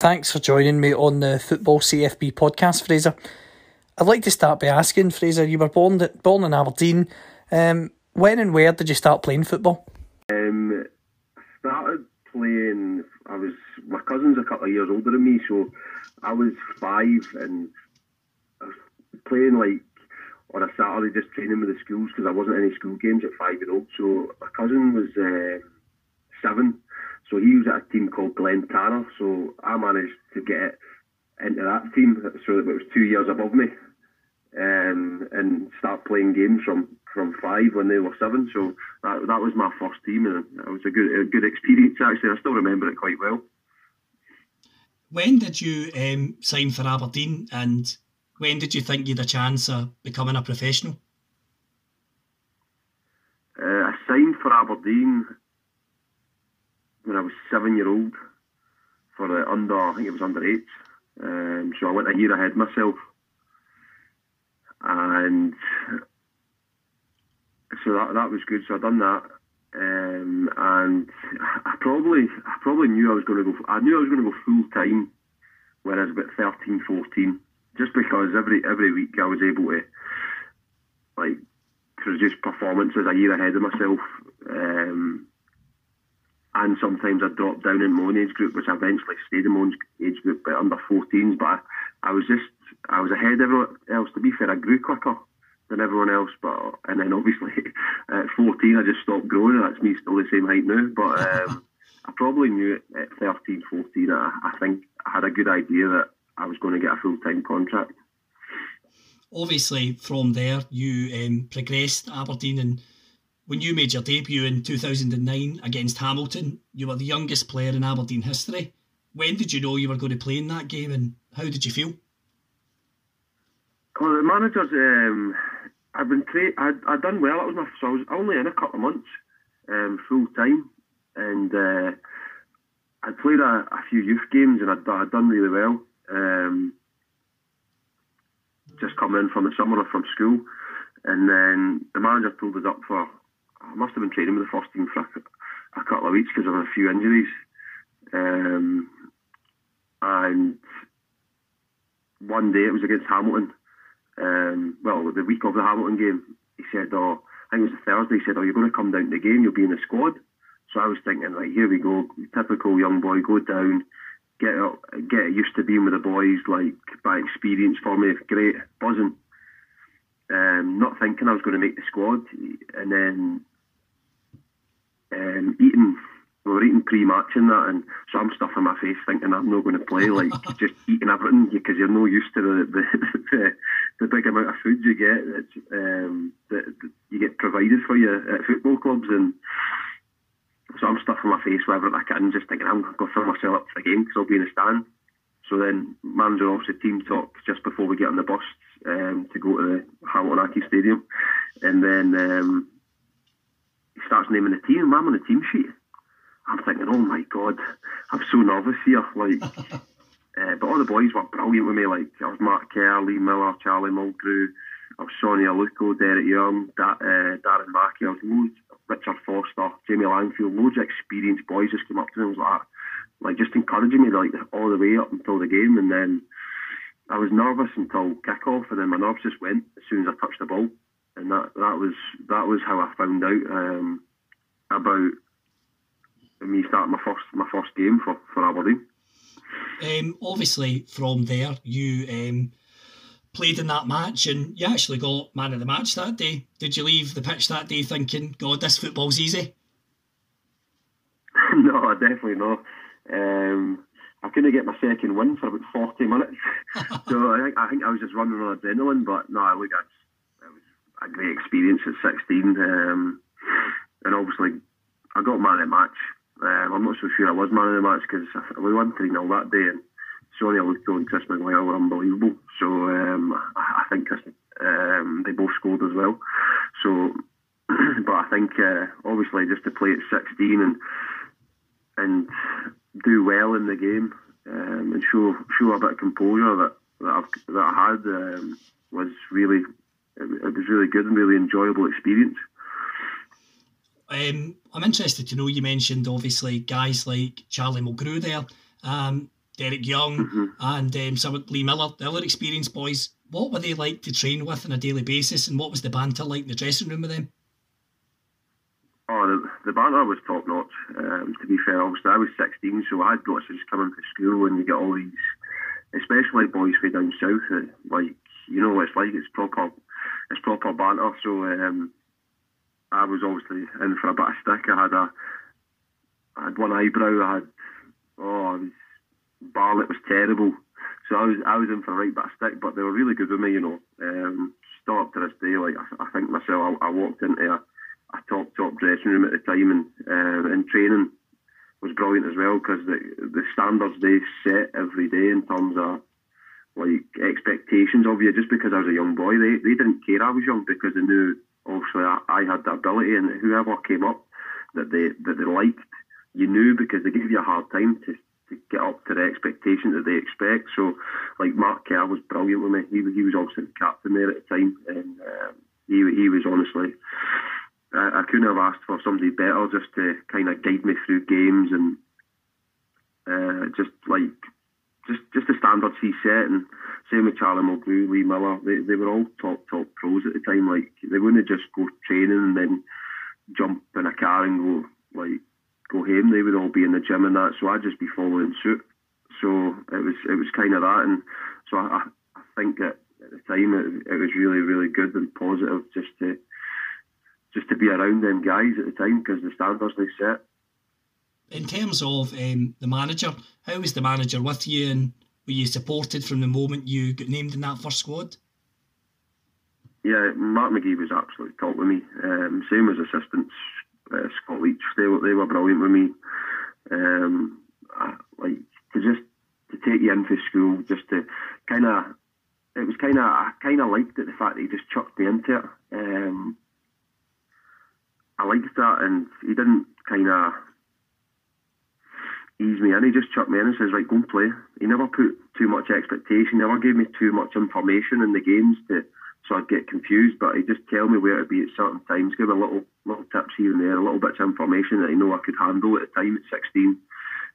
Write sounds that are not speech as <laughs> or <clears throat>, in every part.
Thanks for joining me on the Football CFB podcast, Fraser. I'd like to start by asking, Fraser, you were born born in Aberdeen. Um, when and where did you start playing football? Um, I started playing. I was my cousin's a couple of years older than me, so I was five and playing like on a Saturday, just training with the schools because I wasn't any school games at five year old. So my cousin was uh, seven, so he was at a team called Glentanar. So I managed to get into that team, so that it was two years above me, um, and start playing games from from five when they were seven. So that that was my first team, and it was a good a good experience actually. I still remember it quite well. When did you um, sign for Aberdeen and when did you think you had a chance of becoming a professional? Uh, I signed for Aberdeen when I was seven year old for the under, I think it was under eight. Um, so I went a year ahead myself, and so that that was good. So I done that, um, and I probably I probably knew I was going to go. I knew I was going to go full time when I was about 13, 14, just because every every week I was able to like produce performances a year ahead of myself. Um, and sometimes I dropped down in my own age group, which I eventually stayed in my own age group, but under 14s. But I, I was just, I was ahead of everyone else. To be fair, I grew quicker than everyone else. But and then obviously <laughs> at 14, I just stopped growing, and that's me still the same height now. But um, <laughs> I probably knew at 13, 14. I, I think I had a good idea that I was going to get a full time contract. Obviously, from there, you um, progressed Aberdeen and when you made your debut in 2009 against Hamilton, you were the youngest player in Aberdeen history. When did you know you were going to play in that game and how did you feel? Well, the managers, um, I've been tra- I'd, I'd done well. It was my, so I was only in a couple of months, um, full time, and uh, I'd played a, a few youth games and I'd, I'd done really well. Um, just coming in from the summer from school, and then the manager pulled us up for. I must have been training with the first team for a, a couple of weeks because of a few injuries, um, and one day it was against Hamilton. Um, well, the week of the Hamilton game, he said, "Oh, I think it was a Thursday." He said, "Oh, you're going to come down to the game. You'll be in the squad." So I was thinking, like, here we go, typical young boy, go down, get up, get used to being with the boys, like by experience for me, great, buzzing. Um, not thinking I was going to make the squad, and then um, eating. We were eating pre-match and that, and so I'm stuffing my face, thinking I'm not going to play. Like <laughs> just eating everything because you're no used to the the, <laughs> the the big amount of food you get that, um, that, that you get provided for you at football clubs, and so I'm stuffing my face wherever I can, just thinking I'm going to fill myself up for the game because I'll be in the stand. So then, manager obviously team talk just before we get on the bus um, to go to the Hamilton Accies Stadium, and then um, he starts naming the team. I'm on the team sheet. I'm thinking, oh my god, I'm so nervous here. Like, uh, <laughs> but all the boys were brilliant with me. Like, I was Mark Kerr, Lee Miller, Charlie Mulgrew, I was Sonny Aluko, Derek Young, da- uh, Darren Mackie. I was loads, Richard Foster, Jamie Langfield, loads of experienced boys just came up to me and was like, like just encouraging me like all the way up until the game, and then I was nervous until kick off, and then my nerves just went as soon as I touched the ball, and that that was that was how I found out um, about me starting my first my first game for for Aberdeen. Um, obviously, from there, you um, played in that match and you actually got man of the match that day. Did you leave the pitch that day thinking, God, this football's easy? <laughs> no, definitely not. Um, I couldn't get my second win for about 40 minutes. <laughs> so I think, I think I was just running on adrenaline, but no, look, I, a great experience at 16. Um, and obviously, I got man of the match. Um, I'm not so sure I was man of the match because we won 3 0 that day. And Sonny Aluko and Chris Maguire were unbelievable. So um, I, think um, they both scored as well. So, <clears throat> but I think uh, obviously just to play at 16 and and do well in the game um, and show show a bit of composure that that, I've, that I had um, was really it, was really good and really enjoyable experience. Um, I'm interested to know you mentioned obviously guys like Charlie Mulgrew there, um, Derek Young, mm-hmm. and um, some Lee Miller, the other experienced boys. What were they like to train with on a daily basis, and what was the banter like in the dressing room with them? Oh, the, the banter was top notch. Um, to be fair, obviously I was 16, so I had got to just coming to school and you get all these, especially boys way down south. Uh, like you know what it's like. It's proper, it's proper banter. So um, I was obviously in for a bit of stick. I had a, I had one eyebrow. I had, oh, I was, Bartlett was terrible. So I was, I was in for a right bit of stick, but they were really good with me, you know. Um, still up to this day, like I, I think myself, I, I walked into a a top top dressing room at the time, and uh, and training was brilliant as well because the the standards they set every day in terms of like expectations of you. Just because I was a young boy, they they didn't care I was young because they knew obviously I, I had the ability, and whoever came up that they that they liked, you knew because they gave you a hard time to to get up to the expectation that they expect. So, like Mark Kerr was brilliant with me. He, he was obviously the captain there at the time, and um, he he was honestly I, I couldn't have asked for somebody better just to kind of guide me through games and uh, just like just just the standards he set and same with Charlie Mulgrew, Lee Miller, they, they were all top top pros at the time. Like they wouldn't just go training and then jump in a car and go like go home. They would all be in the gym and that. So I'd just be following suit. So it was it was kind of that, and so I, I think that at the time it, it was really really good and positive just to just to be around them guys at the time because the standards they set. In terms of um, the manager, how was the manager with you, and were you supported from the moment you got named in that first squad? Yeah, Mark McGhee was absolutely top with me. Um, same as assistants, uh, Scott Leitch, they were they were brilliant with me. Um, I, like to just to take you into school, just to kind of, it was kind of I kind of liked it the fact that he just chucked me into it. Um, I liked that, and he didn't kind of ease me in. He just chucked me in and says, "Right, go and play." He never put too much expectation. Never gave me too much information in the games to so I'd get confused. But he'd just tell me where to be at certain times, give me little little tips here and there, a little bits of information that I know I could handle at the time at 16.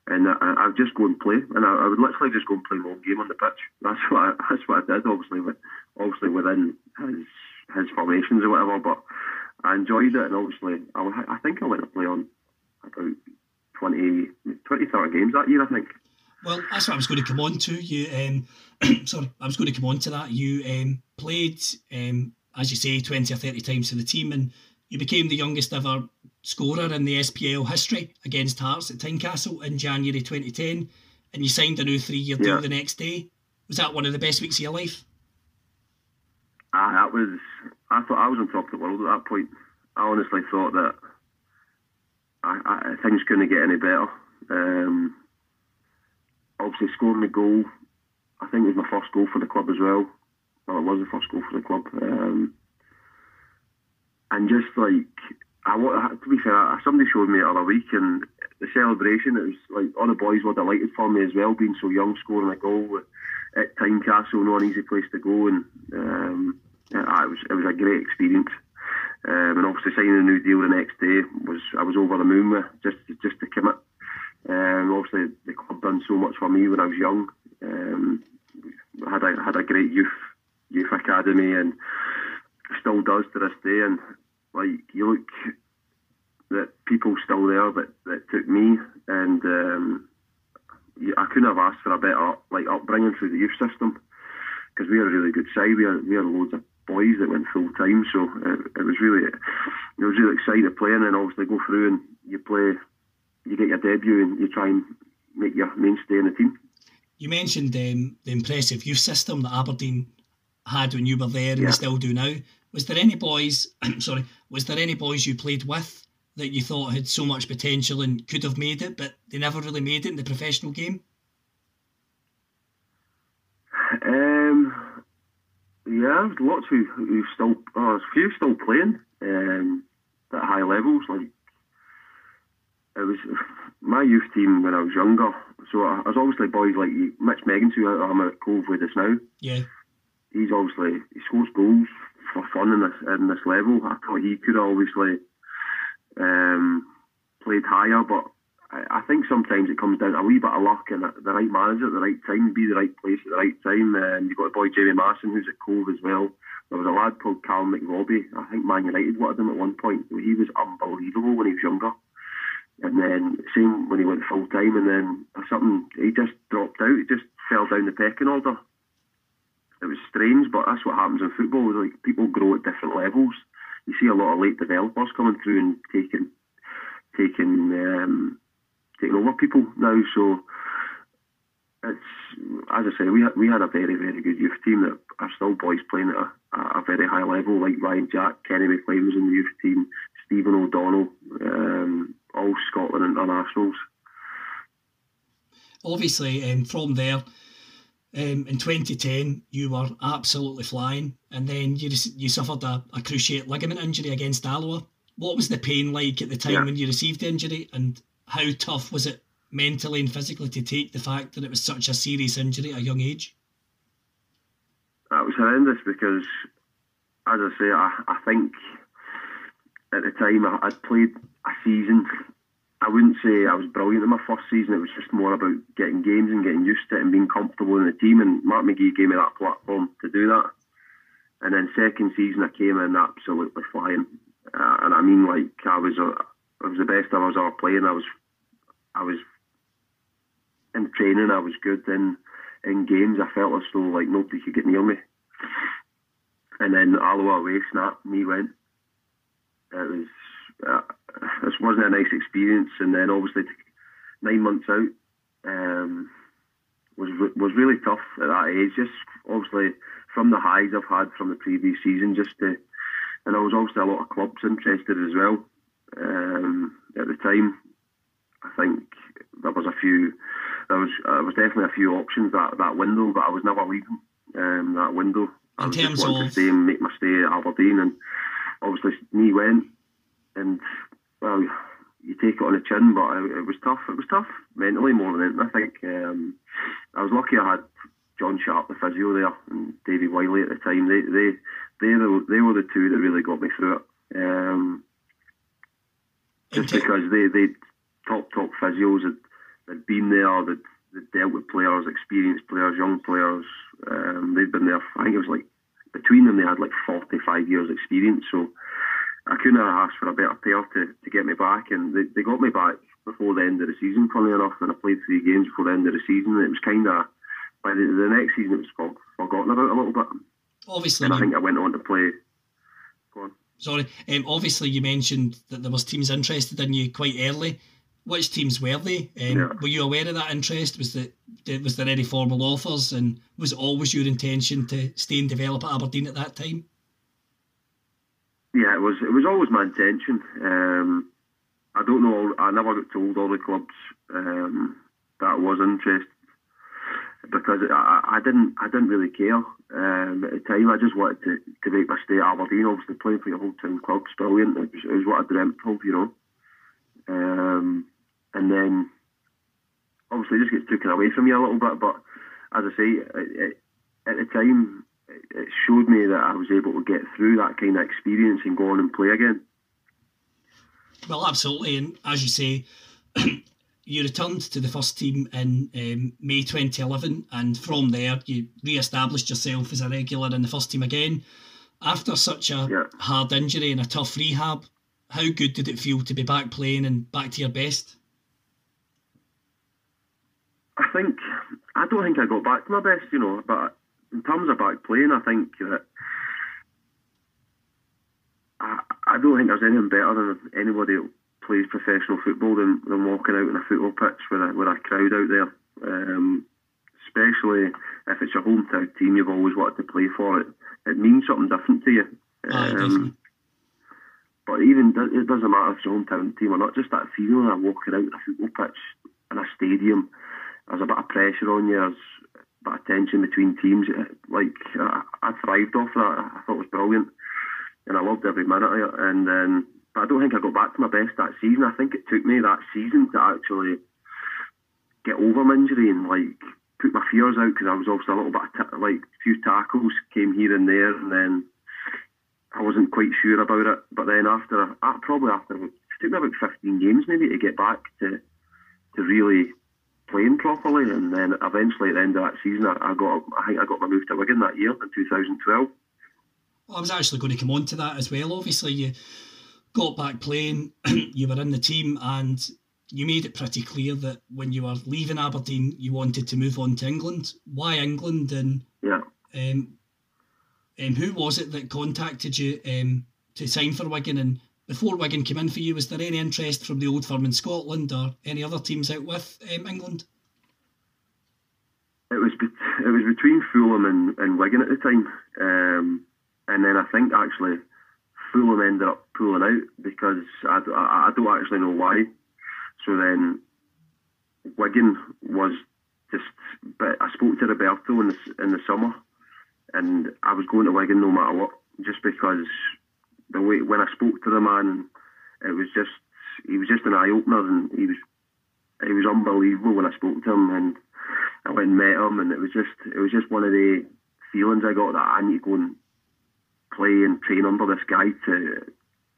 And I, I'd just go and play, and I, I would literally just go and play my own game on the pitch. <laughs> That's what I, that's what I did. Obviously, with, obviously within his his formations or whatever, but I enjoyed it, and obviously, I, I think I went to play on about 20, 20, 30 games that year, I think. Well, that's what I was going to come on to. You, um, <clears throat> sorry, I was going to come on to that. You um, played, um, as you say, 20 or 30 times for the team, and you became the youngest ever scorer in the SPL history against Hearts at Tynecastle in January 2010, and you signed a new three year deal yeah. the next day. Was that one of the best weeks of your life? Ah, that was I thought I was on top of the world at that point. I honestly thought that I, I, things couldn't get any better. Um, obviously, scoring the goal, I think it was my first goal for the club as well. Well, it was the first goal for the club. Um, and just like, I to be fair, somebody showed me the other week, and the celebration, it was like all the boys were delighted for me as well, being so young, scoring a goal at Tynecastle, not an easy place to go. And um, it was it was a great experience. Um, and obviously signing a new deal the next day was I was over the moon with just just to commit. Um, obviously the club done so much for me when I was young. Um, had a had a great youth youth academy and still does to this day. And like you look that people still there that, that took me and um, I couldn't have asked for a better like upbringing through the youth system because we are a really good side. We are we are loads of boys that went full time. So it, it, was really it was really exciting to play and then obviously go through and you play, you get your debut and you try and make your mainstay in the team. You mentioned um, the impressive youth system that Aberdeen had when you were there and yeah. they still do now. Was there any boys? <clears throat> sorry, was there any boys you played with that you thought had so much potential and could have made it, but they never really made it in the professional game? Um, yeah, lots who who still, oh, a few still playing um, at high levels. Like it was my youth team when I was younger. So I, I was obviously boys like Mitch Meggins, who I'm at Cove with us now. Yeah, he's obviously he scores goals for fun in this in this level. I thought he could obviously um, played higher, but I, I think sometimes it comes down to a wee bit of luck and the right manager at the right time, be the right place at the right time. Um, you've got a boy Jamie Masson who's at Cove as well. There was a lad called Carl McRobbie. I think Man United wanted him at one point. He was unbelievable when he was younger. And then same when he went full time, and then something he just dropped out. He just fell down the pecking order. It was strange, but that's what happens in football. Like people grow at different levels. You see a lot of late developers coming through and taking taking um, taking over people now. So it's as I say, we had, we had a very very good youth team that are still boys playing at a, a very high level, like Ryan Jack, Kenny McLean was in the youth team, Stephen O'Donnell, um, all Scotland internationals. Obviously, um, from there, um, in 2010, you were absolutely flying, and then you you suffered a, a cruciate ligament injury against Alloa. What was the pain like at the time yeah. when you received the injury, and how tough was it mentally and physically to take the fact that it was such a serious injury at a young age? That was horrendous because, as I say, I, I think at the time I, would played a season. I wouldn't say I was brilliant in my first season. It was just more about getting games and getting used to it and being comfortable in the team. And Mark McGhee gave me that platform to do that. And then second season I came in absolutely flying, uh, and I mean like I was a, I was the best I was ever playing. I was I was in training. I was good in in games. I felt as though like nobody could get near me. And then Alloa away snap, me went. It was uh, this wasn't a nice experience. And then obviously nine months out um, was was really tough at that age. Just obviously from the highs I've had from the previous season, just to and there was obviously a lot of clubs interested as well. Um, at the time, I think there was a few there was there was definitely a few options that that window, but I was never leaving um, that window. In I was terms just wanting of... to stay and make my stay at Aberdeen, and obviously me went, and well, you take it on the chin, but it, it was tough. It was tough mentally more than anything. I think um, I was lucky I had John Sharp, the physio there, and Davy Wiley at the time. They they they they were the two that really got me through it. Um, just because they they top top physios had they'd been there, they'd, they'd dealt with players, experienced players, young players. Um, they'd been there. I think it was like between them they had like 45 years experience. So I couldn't have asked for a better pair to, to get me back, and they, they got me back before the end of the season. Funny enough, and I played three games before the end of the season. It was kind of by the, the, next season it was forgotten about a little bit. Obviously, and I think I went on to play. Go on. Sorry, um, obviously you mentioned that there was teams interested in you quite early which teams were they? Um, yeah. Were you aware of that interest? Was that was there any formal offers, and was it always your intention to stay and develop at Aberdeen at that time? Yeah, it was. It was always my intention. Um, I don't know. I never got told all the clubs um, that I was interested because I, I, didn't. I didn't really care um, at the time. I just wanted to, to make my stay at Aberdeen. Obviously, playing for your hometown club's brilliant. It was, it was what I dreamt of, you know. Um, and then obviously it just gets taken away from you a little bit. But as I say, it, it, at the time, it showed me that I was able to get through that kind of experience and go on and play again. Well, absolutely, and as you say. <clears throat> you returned to the first team in um, May 2011, and from there you re-established yourself as a regular in the first team again. After such a yeah. hard injury and a tough rehab, how good did it feel to be back playing and back to your best? I think I don't think I got back to my best, you know. But in terms of back playing, I think that I, I don't think there's anything better than anybody who plays professional football than, than walking out on a football pitch with a with a crowd out there. Um, especially if it's your hometown team you've always wanted to play for. It it means something different to you. Um, but even it doesn't matter if it's your hometown team or not. Just that feeling of walking out a football pitch in a stadium. There's a bit of pressure on you. There's a bit of tension between teams. Uh, Like I, I thrived off that. I thought it was brilliant, and I loved every minute of it. And um, but I don't think I got back to my best that season. I think it took me that season to actually get over my injury and like put my fears out because I was obviously a little bit ta- like a few tackles came here and there, and then I wasn't quite sure about it. But then after, probably after, it took me about 15 games maybe to get back to to really playing properly. And then eventually at the end of that season, I, I got, I think I got my move to Wigan that year in 2012. I was actually going to come on to that as well. Obviously, you got back playing, <clears throat> you were in the team, and you made it pretty clear that when you were leaving Aberdeen, you wanted to move on to England. Why England? And Yeah. um, um, who was it that contacted you um, to sign for Wigan? And before Wigan came in for you, was there any interest from the old firm in Scotland or any other teams out with um, England? It was bet- it was between Fulham and, and Wigan at the time, um, and then I think actually Fulham ended up pulling out because I I don't actually know why. So then Wigan was just, but I spoke to Roberto in the in the summer, and I was going to Wigan no matter what, just because the way when I spoke to the man, it was just he was just an eye opener, and he was he was unbelievable when I spoke to him, and I went and met him, and it was just it was just one of the feelings I got that I need to go and play and train under this guy to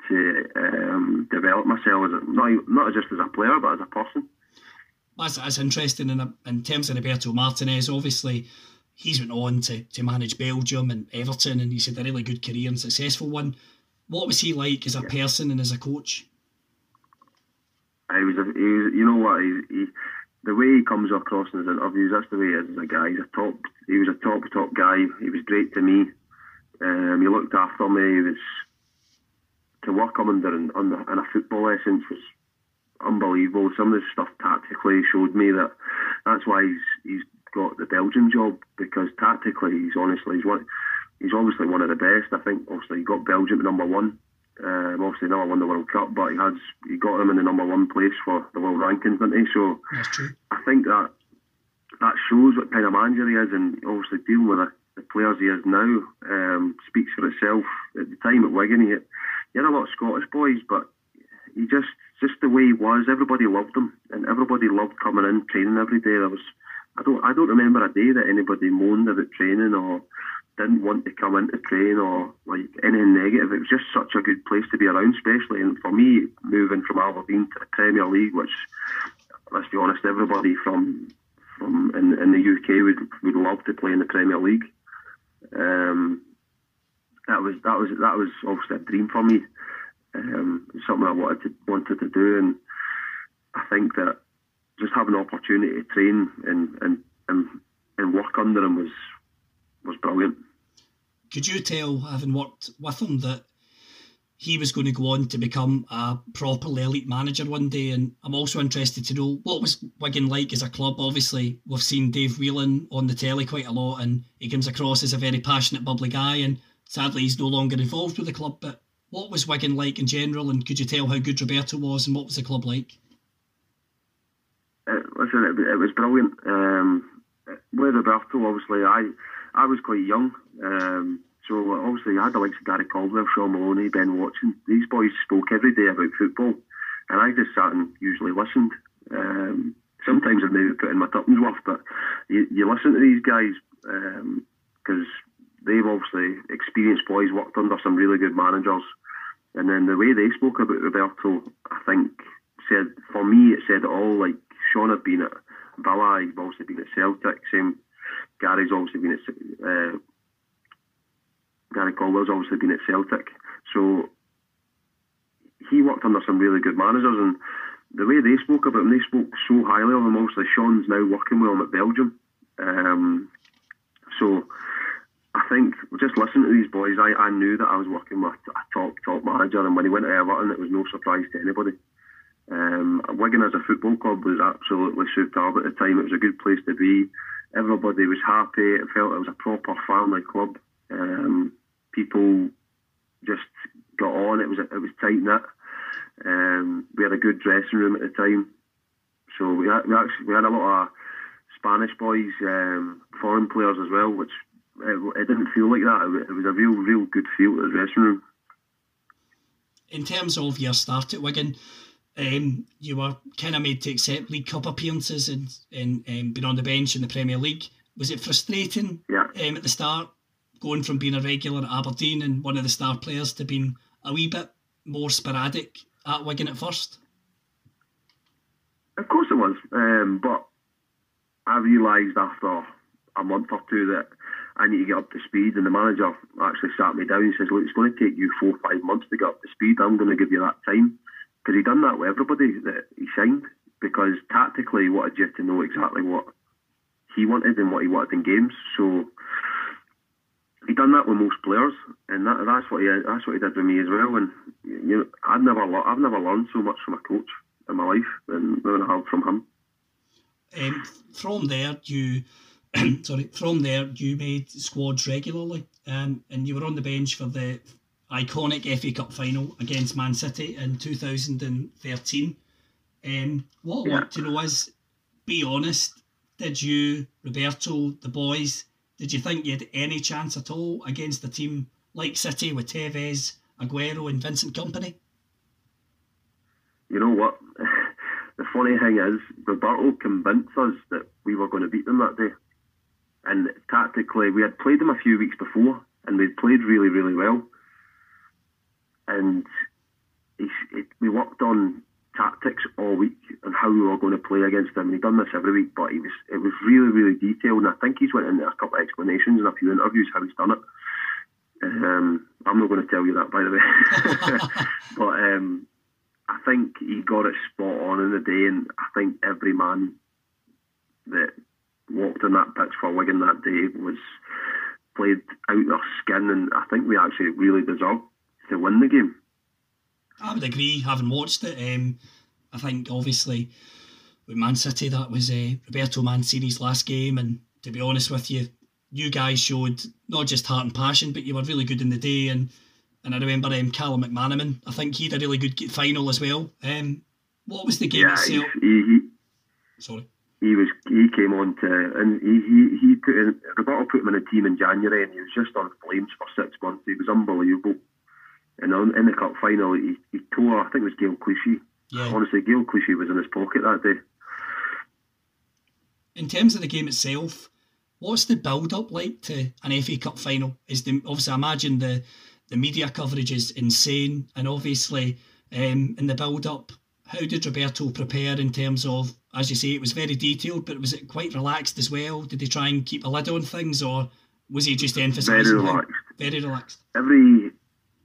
to um, develop myself as a, not not just as a player but as a person. That's, that's interesting. In, in terms of Roberto Martinez, obviously, he's went on to, to manage Belgium and Everton, and he's had a really good career and successful one. What was he like as a person and as a coach? I was, a, he was you know what, he, he, the way he comes across in his interviews, that's the way he is as a guy. He's a top, he was a top, top guy. He was great to me. Um, he looked after me. He was to work him under under, in a football essence was unbelievable. Some of the stuff tactically showed me that that's why he's he's got the Belgian job because tactically he's honestly he's one he's obviously one of the best. I think obviously he got Belgium number one. Um, obviously never won the World Cup, but he has he got him in the number one place for the world rankings, didn't he? So That's true. I think that that shows what kind of manager he is, and obviously dealing with the, the players he is now um, speaks for itself. At the time at Wigan, he had, he had a lot of Scottish boys, but he just just the way he was, everybody loved him, and everybody loved coming in training every day. There was I don't I don't remember a day that anybody moaned about training or didn't want to come into train or like anything negative. It was just such a good place to be around, especially and for me moving from Aberdeen to the Premier League, which let's be honest, everybody from from in, in the UK would would love to play in the Premier League. Um, that was that was that was obviously a dream for me. Um, something I wanted to wanted to do, and I think that just having the opportunity to train and and and, and work under him was was brilliant. Could you tell, having worked with him, that he was going to go on to become a properly elite manager one day? And I'm also interested to know what was Wigan like as a club. Obviously, we've seen Dave Whelan on the telly quite a lot, and he comes across as a very passionate, bubbly guy. And sadly, he's no longer involved with the club. But what was Wigan like in general? And could you tell how good Roberto was, and what was the club like? Uh, listen, it, it was brilliant. Um, with Roberto, obviously, I I was quite young, um, so obviously I had the likes of Gary Caldwell, Shaun Maloney, Ben Watson. These boys spoke every day about football, and I just sat and usually listened. Um, sometimes I'd maybe put in my tuppence worth, but you, you listen to these guys because they've obviously experienced boys, worked under some really good managers, and then the way they spoke about Roberto, I think said for me it said it all. Like Shaun had been at Villa, he'd obviously been at Celtic. Same Gary's obviously been at uh, Gary Caldwell's obviously been at Celtic. So he worked under some really good managers, and the way they spoke about him, they spoke so highly of him. Obviously, Shaun's now working with him at Belgium. Um, so I think just listening to these boys, I, I knew that I was working with a top top manager, and when he went to Everton, it was no surprise to anybody. Um, Wigan as a football club was absolutely superb at the time. It was a good place to be. Everybody was happy. It felt it was a proper family club. Um, people just got on. It was it was tight knit. Um, we had a good dressing room at the time, so we had, we actually we had a lot of Spanish boys, um, foreign players as well, which it, it didn't feel like that. It, was a real real good feel at the dressing room. In terms of your start at Wigan, um, you were kind of made to accept League Cup appearances and and um, being on the bench in the Premier League. Was it frustrating Yeah. um, at the start, going from being a regular at Aberdeen and one of the star players to being a wee bit more sporadic at Wigan at first? Of course it was, um, but I realised after a month or two that I need to get up to speed, and the manager actually sat me down and says, "Look, it's going to take you four or five months to get up to speed. I'm going to give you that time." Because he done that with everybody that he signed. Because tactically, he wanted you to know exactly what he wanted and what he wanted in games. So he done that with most players, and that, that's what he that's what he did with me as well. And you know, I've never I've never learned so much from a coach in my life than, than I have from him. Um, from there, you <clears throat> sorry, from there you made squads regularly, um, and you were on the bench for the iconic FA Cup final against Man City in 2013. Um, what I want to know is, be honest, did you, Roberto, the boys, did you think you had any chance at all against a team like City with Tevez, Aguero, and Vincent Kompany? You know what? <laughs> the funny thing is, Roberto convinced us that we were going to beat them that day. And tactically, we had played them a few weeks before, and we'd played really, really well. And it, we worked on tactics all week and how we were going to play against them. And he'd done this every week, but he was it was really, really detailed. And I think he's went into a couple of explanations and a few interviews how he's done it. Um, I'm not going to tell you that, by the way. <laughs> <laughs> but um, I think he got it spot on in the day, and I think every man that walked on that pitch for Wigan that day was played out their skin, and I think we actually really deserved to win the game. I would agree, having watched it. Um, I think obviously with Man City, that was uh, Roberto Mancini's last game, and to be honest with you, you guys showed not just heart and passion, but you were really good in the day. And and I remember um, Callum McManaman. I think he had a really good final as well. Um, what was the game yeah, itself? he, he, Sorry. he was he came on to and he he, he put in Roberto put him in a team in January and he was just on flames for six months. He was unbelievable. And on, in the cup final, he, he tore. I think it was Gael Clichy. Yeah. Honestly, Gael Clichy was in his pocket that day. In terms of the game itself, what's the build up like to an FA Cup final? Is the obviously I imagine the the media coverage is insane, and obviously um, in the build up, how did Roberto prepare in terms of, as you say, it was very detailed, but was it quite relaxed as well? Did he try and keep a lid on things, or was he just emphasising? Very how- relaxed. Very relaxed. every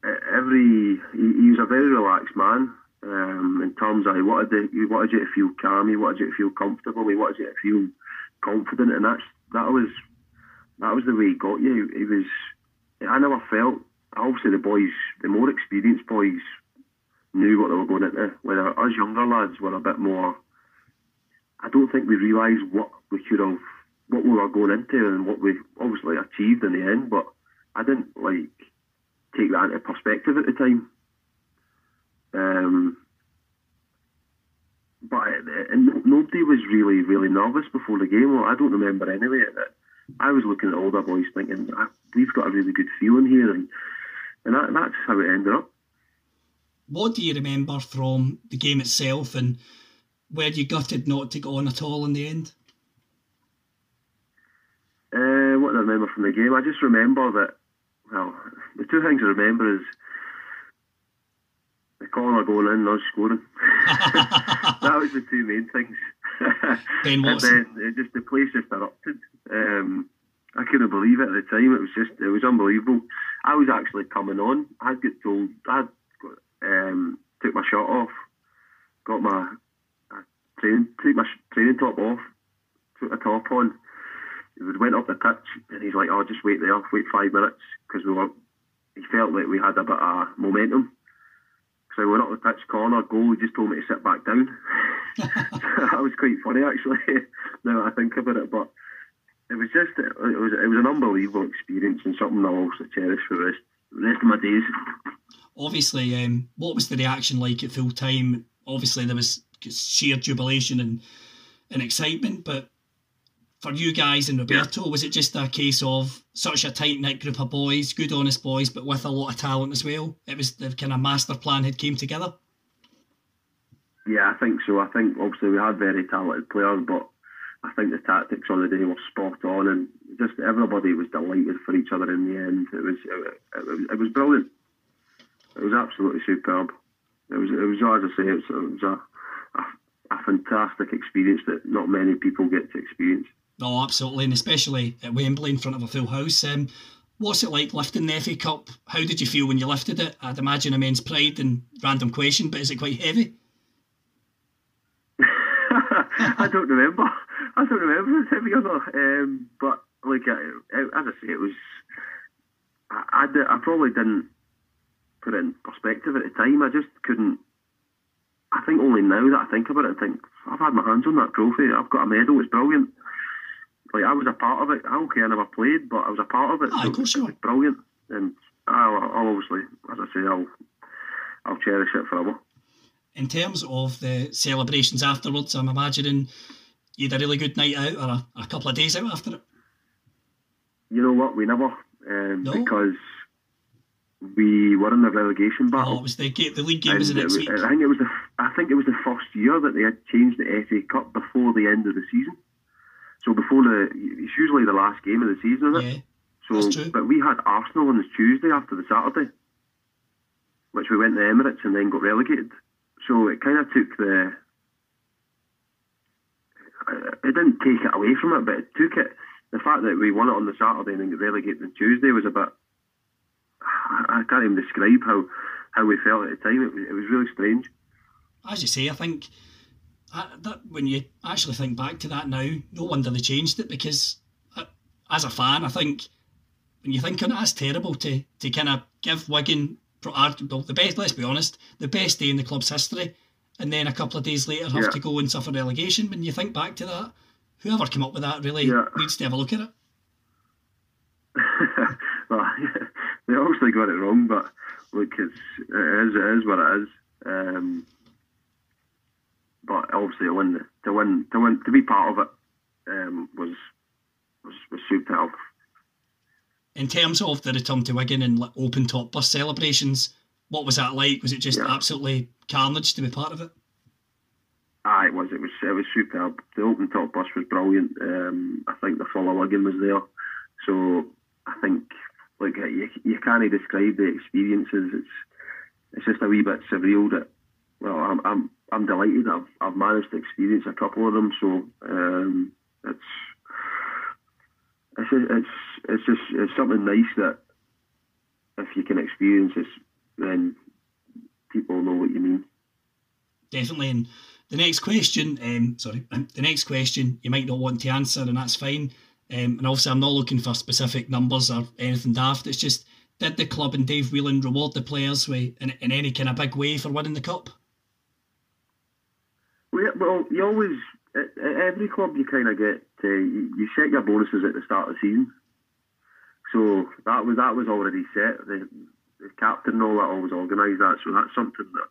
every he, he was a very relaxed man um, in terms of he wanted the, he wanted you to feel calm, he wanted you to feel comfortable, he wanted you to feel confident, and that's that was that was the way he got you. He was I never felt obviously the boys, the more experienced boys knew what they were going into. Whether us younger lads were a bit more. I don't think we realised what we could have, what we were going into, and what we obviously achieved in the end. But I didn't like take that into perspective at the time. Um, but and nobody was really, really nervous before the game. Well, I don't remember anyway. I was looking at older boys thinking, "Ah, we've got a really good feeling here, and and that, that's how it ended up. What do you remember from the game itself, and were you gutted not to go on at all in the end? Uh, what do I remember from the game? I just remember that. Well, the two things I remember is the corner going in, and us scoring. <laughs> that was the two main things. <laughs> Ben and then it just the place just erupted. Um, I couldn't believe it at the time. It was just it was unbelievable. I was actually coming on. I'd get told I'd um, took my shirt off, got my uh, training took my training top off, put a top on. We went up the pitch and he's like, "Oh, just wait there, wait five minutes," because we were. Felt like we had a bit of momentum. So we went up the pitch corner, goal. He just told me to sit back down. <laughs> that was quite funny actually. <laughs> now I think about it, but it was just it was it was an unbelievable experience and something I'll also cherish for the rest the rest of my days. Obviously, um, what was the reaction like at full time? Obviously, there was sheer jubilation and, and excitement, but for you guys and Roberto, yeah. was it just a case of such a tight knit group of boys, good honest boys, but with a lot of talent as well? It was the kind of master plan had came together. Yeah, I think so. I think obviously we had very talented players, but I think the tactics on the day were spot on, and just everybody was delighted for each other in the end. It was it, it, it was brilliant. It was absolutely superb. It was it was as I say, it was, it was a, a, a fantastic experience that not many people get to experience. Oh, absolutely, and especially at Wembley in front of a full house. Um, what's it like lifting the FA Cup? How did you feel when you lifted it? I'd imagine immense pride and random question, but is it quite heavy? <laughs> I don't remember. I don't remember if heavy or not. Um, but like I, as I say, it was. I, I, I probably didn't put it in perspective at the time. I just couldn't. I think only now that I think about it, I think I've had my hands on that trophy. I've got a medal. It's brilliant like I was a part of it. I don't I never played, but I was a part of it. Ah, so of course you Brilliant, and I'll, I'll obviously, as I say, I'll I'll cherish it forever. In terms of the celebrations afterwards, I'm imagining you had a really good night out or a, a couple of days out after it. You know what? We never, um, no? because we were in the relegation battle. Oh, it was the the league game was the next was, week. I think it was the I think it was the first year that they had changed the FA Cup before the end of the season. So before the, it's usually the last game of the season, isn't it? Yeah, so, but we had Arsenal on the Tuesday after the Saturday, which we went to Emirates and then got relegated. So it kind of took the, uh, it didn't take it away from it, but it took it. The fact that we won it on the Saturday and then got relegated on Tuesday was a bit. I can't even describe how how we felt at the time. It was, it was really strange. As you say, I think that when you actually think back to that now, no wonder they changed it because uh, as a fan, I think when you think on it, that's terrible to to kind of give Wigan the best. Let's be honest, the best day in the club's history, and then a couple of days later have yeah. to go and suffer relegation. When you think back to that, whoever came up with that really yeah. needs to have a look at it. <laughs> well, <laughs> they obviously got it wrong, but look, it's it is, it is what it is. Um, but obviously to win, to win, to win, to be part of it um, was was was superb. In terms of the return to Wigan and open top bus celebrations, what was that like? Was it just yeah. absolutely carnage to be part of it? Ah, it was. It was. It was superb. The open top bus was brilliant. Um, I think the full of Wigan was there, so I think like you, you can't describe the experiences. It's it's just a wee bit surreal that well, I'm I'm I'm delighted. I've I've managed to experience a couple of them, so um, it's it's it's it's just it's something nice that if you can experience it, then people know what you mean. Definitely, and the next question, um, sorry, <clears throat> the next question you might not want to answer, and that's fine. Um, and obviously, I'm not looking for specific numbers or anything daft. It's just, did the club and Dave Whelan reward the players with, in, in any kind of big way for winning the cup? Well, you always at, every club you kind of get you, you set your bonuses at the start of the season. So that was that was already set. The, the captain and all that always organised that. So that's something that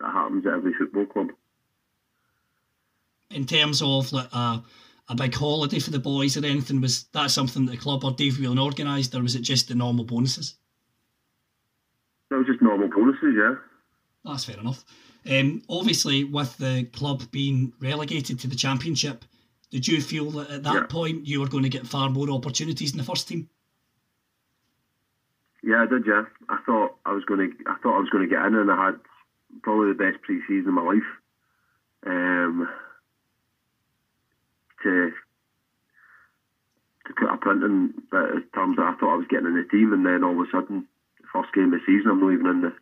that happens at every football club. In terms of like a, a big holiday for the boys or anything, was that something that the club or Dave Whelan organised, or was it just the normal bonuses? That was just normal bonuses, yeah. That's fair enough. Um, obviously, with the club being relegated to the championship, did you feel that at that yeah. point you were going to get far more opportunities in the first team? Yeah, I did. Yeah, I thought I was going to. I thought I was going to get in, and I had probably the best pre-season of my life. Um, to to put a print in terms that I thought I was getting in the team, and then all of a sudden, the first game of the season, I'm not even in the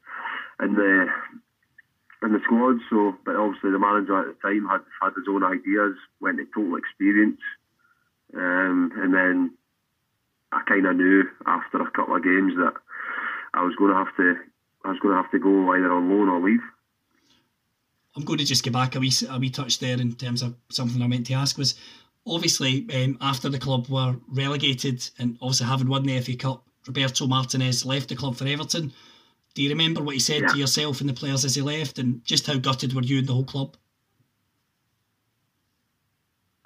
in the in the squad. So, but obviously the manager at the time had had his own ideas, went to total experience, um, and then I kind of knew after a couple of games that I was going to have to I was going to have to go either on loan or leave. I'm going to just get back a wee, a wee touch there in terms of something I meant to ask was obviously um, after the club were relegated and obviously having won the FA Cup, Roberto Martinez left the club for Everton. Do you remember what he said Yeah. to yourself and the players as he left, and just how gutted were you and the whole club?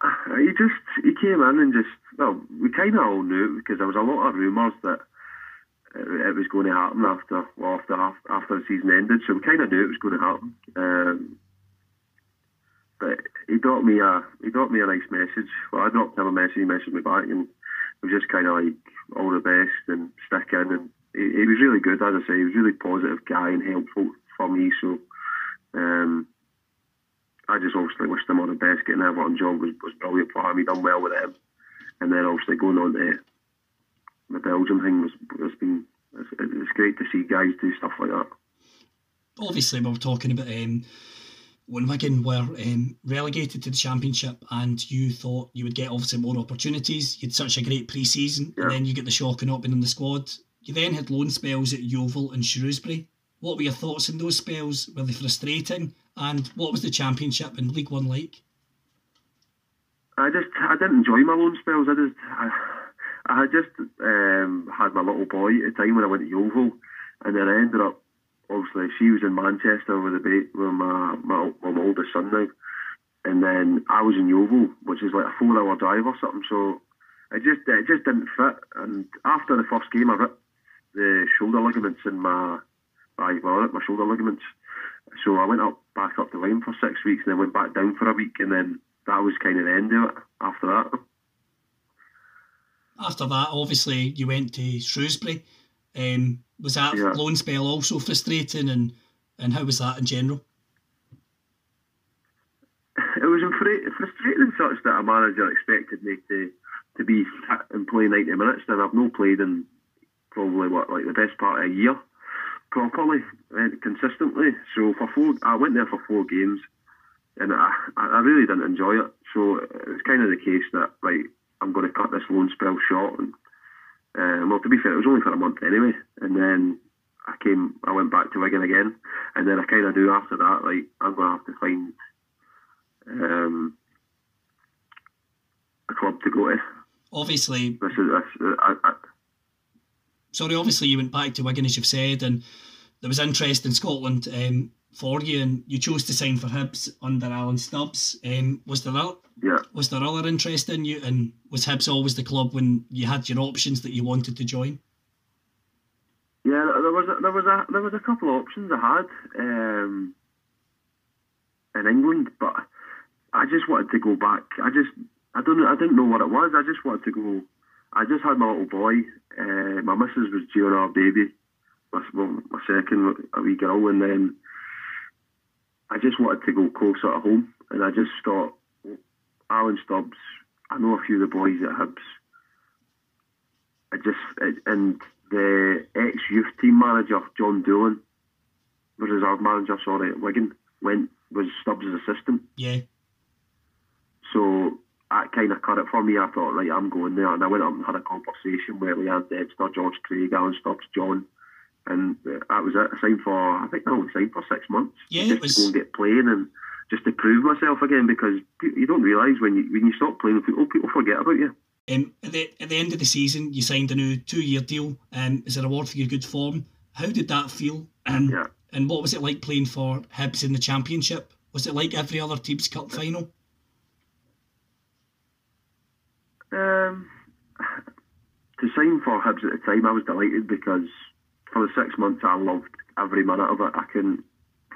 Uh, he just he came in and just well, we kind of all knew it because there was a lot of rumours that it, it was going to happen after well after after the season ended, so we kind of knew it was going to happen. Um, but he dropped me a he dropped me a nice message. Well, I dropped him a message, he messaged me back, and it was just kind of like all the best and stick in. And he, he was really good, as I say, he was a really positive guy and helpful for me. So. Um, I just obviously wished him all the best. Getting the Everton job was, was brilliant for him. He done well with him, and then obviously going on to the Belgium thing was has been it's, it's great to see guys do stuff like that. Obviously, we were talking about um, when Wigan were um, relegated to the Championship, and you thought you would get obviously more opportunities. You had such a great pre-season, Yeah. and then you get the shock of not being in the squad. You then had loan spells at Yeovil and Shrewsbury. What were your thoughts in those spells? Were they frustrating? And what was the Championship and League One like? I just I didn't enjoy my loan spells. I just I, I had just um, had my little boy at the time when I went to Yeovil, and then I ended up obviously she was in Manchester with ba- with my, my my oldest son now, and then I was in Yeovil, which is like a four hour drive or something. So it just it just didn't fit. And after the first game, I ripped the shoulder ligaments in my I well my shoulder ligaments. So I went up back up the line for six weeks, and then went back down for a week, and then that was kind of the end of it. After that, After that, obviously, you went to Shrewsbury. Um, was that Yeah. loan spell also frustrating, and, and how was that in general? <laughs> it was frustrating such that a manager expected me to to be fit and play ninety minutes, and I've not played in probably what like the best part of a year properly and consistently. So for four, I went there for four games, and I I really didn't enjoy it. So it's kind of the case that right, I'm going to cut this loan spell short. And uh, well, to be fair, it was only for a month anyway, and then. I came, I went back to Wigan again, and then I kind of knew after that, like I'm going to have to find um, a club to go to. Obviously, This is this. I, I, sorry, obviously you went back to Wigan as you've said, and there was interest in Scotland um, for you, and you chose to sign for Hibs under Alan Stubbs. Um, was there o- yeah, was there other interest in you, and was Hibs always the club when you had your options that you wanted to join? yeah. There was a, there was a there was a couple of options I had um, in England, but I just wanted to go back. I just I don't know. I didn't know what it was. I just wanted to go. I just had my little boy. Uh, my missus was due on our baby, my, well, my second a wee girl, and then I just wanted to go closer to home. And I just thought, Alan Stubbs. I know a few of the boys at Hibs. I just and the ex youth team manager John Doolan was reserve manager. Sorry, at Wigan went was Stubbs' assistant. Yeah, So that kind of cut it for me. I thought, right, I'm going there. And I went up and had a conversation with Leeann Dempster, George Craig, Alan Stubbs, John. And uh, that was it. I signed for, I think I only signed for six months. Yeah, just it was- to go and get playing and just to prove myself again because you don't realise when you when you stop playing football, people forget about you. Um, at, the, at the end of the season, you signed a new two-year deal um, as a reward for your good form. How did that feel? Um, Yeah. And what was it like playing for Hibs in the Championship? Was it like every other team's cup final? Um, to sign for Hibs at the time, I was delighted because for the six months I loved every minute of it. I couldn't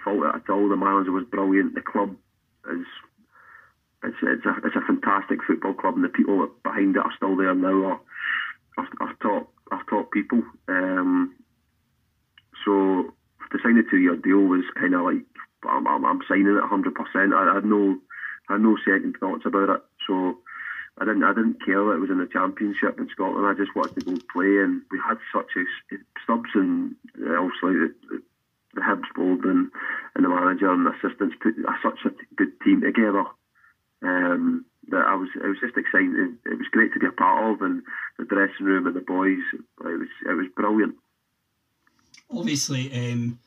fault it at all. The manager was brilliant. The club is it's it's a it's a fantastic football club, and the people behind it are still there now. Are are, are top are top people. Um, so to sign a two year deal was kind of like I'm, I'm, I'm signing it 100. percent I had no I had no second thoughts about it. So. I didn't. I didn't care that it was in the championship in Scotland. I just wanted to go play, and we had such a Stubbs and uh, obviously the, the, the Hibs board and, and the manager and the assistants put a, such a good team together. Um, that I was. It was just exciting. It, it was great to be a part of, and the dressing room and the boys. It was. It was brilliant. Obviously, um,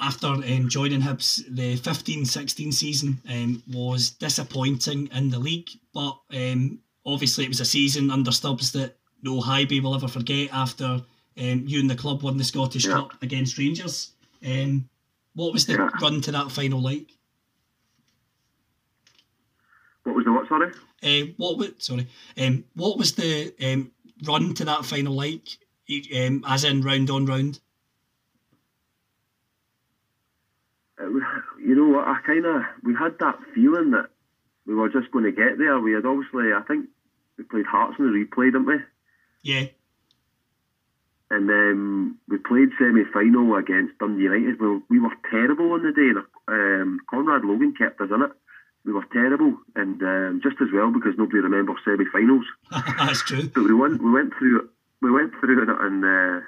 after um, joining Hibs, the 15-16 season um, was disappointing in the league, but um, obviously it was a season under Stubbs that no Hibby will ever forget after um, you and the club won the Scottish Yeah. Cup against Rangers. Um, what was the Yeah. run to that final like? What was the what? Sorry. Uh, what was sorry? Um, what was the um, run to that final like? Um, as in round on round. It was, you know what? I kind of we had that feeling that we were just going to get there. We had obviously, I think we played Hearts in the replay, didn't we? Yeah, And then we played semi final against Dundee United. Well, we were terrible on the day. and, Um, Conrad Logan kept us in it. We were terrible, and um, just as well because nobody remembers semi finals. <laughs> that's true. But we went we went through it. We went through it and uh,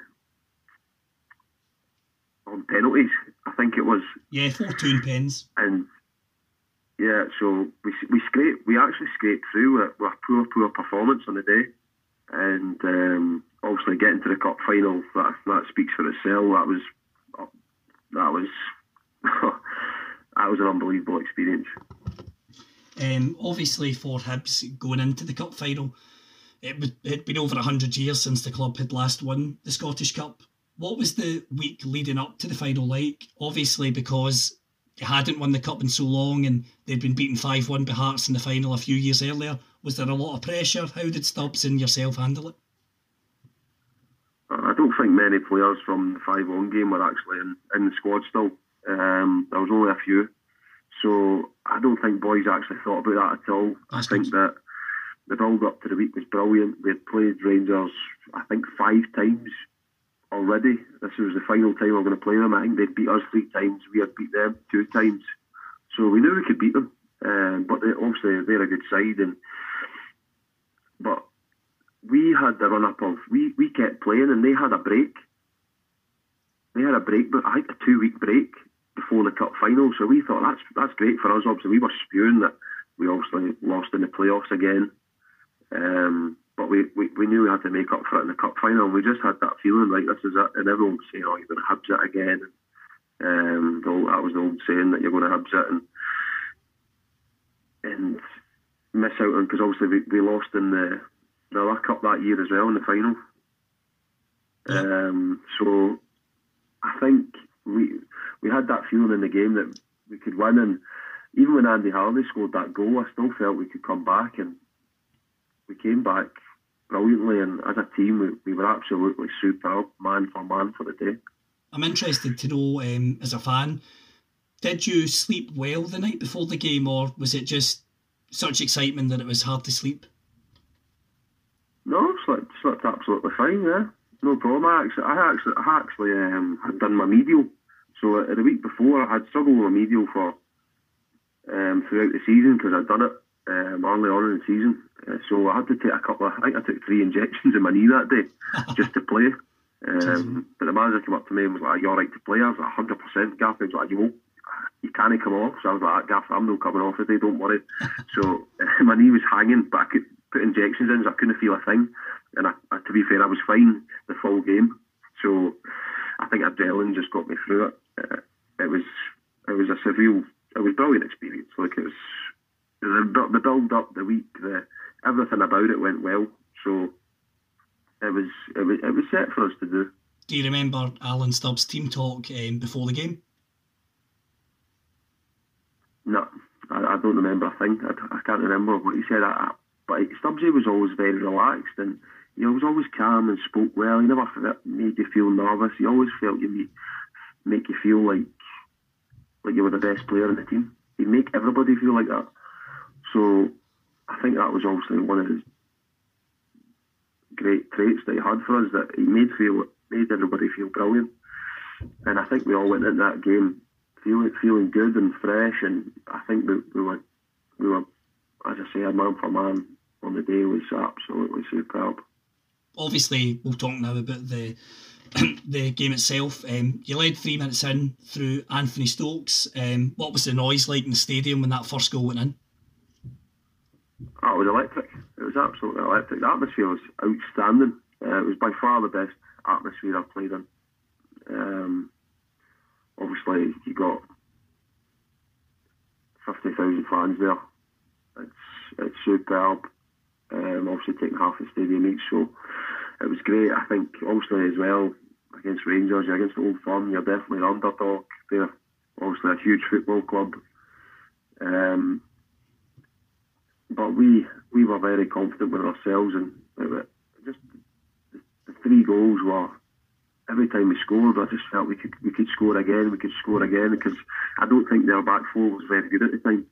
on penalties. I think it was, Yeah, four tune pens. and yeah. So we we scraped. We actually scraped through with, with poor poor performance on the day, and um, obviously getting to the cup final. That that speaks for itself. That was that was <laughs> that was an unbelievable experience. Um, obviously, for Hibs going into the cup final, it would it'd been over hundred years since the club had last won the Scottish Cup. What was the week leading up to the final like? Obviously, because they hadn't won the cup in so long, and they'd been beaten five one by Hearts in the final a few years earlier. Was there a lot of pressure? How did Stubbs and yourself handle it? I don't think many players from the 5 1 game were actually in, in the squad still. Um, there was only a few. So I don't think boys actually thought about that at all. That's I think good. that the build up to the week was brilliant. We had played Rangers, I think, five times already. This was the final time we were going to play them. I think they'd beat us three times. We had beat them two times. So we knew we could beat them. Um, but they, obviously they're a good side. And But we had the run up of we, we kept playing and they had a break. They had a break, but I think a two week break before the cup final. So we thought that's that's great for us. Obviously, we were spewing that we obviously lost in the playoffs again. Um, but we, we, we knew we had to make up for it in the cup final. And we just had that feeling like this is it. And everyone was saying, "Oh, you're going to Hibs it again." Um, the that was the old saying that you're going to Hibs it and and miss out on because obviously we, we lost in the the Cup that year as well in the final. Um, so I think we we had that feeling in the game that we could win, and even when Andy Halliday scored that goal, I still felt we could come back, and we came back brilliantly. And as a team, we, we were absolutely superb, man for man for the day. I'm interested to know, um, as a fan, did you sleep well the night before the game, or was it just such excitement that it was hard to sleep? No, slept, slept absolutely fine. Yeah, no problem. I actually, I actually, I actually um, had done my medial. So uh, the week before, I had struggled with my medial for um, throughout the season because I'd done it um, early on in the season. Uh, so I had to take a couple. Of, I think I took three injections in my knee that day <laughs> just to play. Um, but the manager came up to me and was like, You're right to play?" I was like, "100 percent." Gaff He was like, "You won't." You can't come off, so I was like, "Gaff, I'm not coming off today. Don't worry." <laughs> so my knee was hanging, but I could put injections in, so I couldn't feel a thing. And I, I- to be fair, I was fine the full game. So I think adrenaline just got me through it. Uh, it was it was a surreal, it was a brilliant experience. Like it was the, the build up, the week, the everything about it went well. So it was it was it was set for us to do. Do you remember Alan Stubbs' team talk um, before the game? No, I, I don't remember a thing. I, I can't remember what he said. I, but Stubbsy was always very relaxed and he was always calm and spoke well. He never made you feel nervous. He always felt you make, make you feel like like you were the best player in the team. He'd make everybody feel like that. So I think that was obviously one of his great traits that he had for us. That he made feel made everybody feel brilliant. And I think we all went into that game feeling feeling good and fresh. And I think we, we were we were, as I say, a man for man on the day was absolutely superb. Obviously, we'll talk now about the <clears throat> the game itself. Um, you led three minutes in through Anthony Stokes. Um, what was the noise like in the stadium when that first goal went in? Oh, it was electric. It was absolutely electric. The atmosphere was outstanding. Uh, it was by far the best atmosphere I've played in. Um, obviously, you got fifty thousand fans there. It's it's superb. Um, obviously, taking half the stadium each, so it was great. I think obviously as well against Rangers, you're against the Old Firm, you're definitely an underdog. They're obviously a huge football club. Um, but we we were very confident with ourselves, and it, just the, the three goals were every time we scored, I just felt we could we could score again, we could score again because I don't think their back four was very good at the time.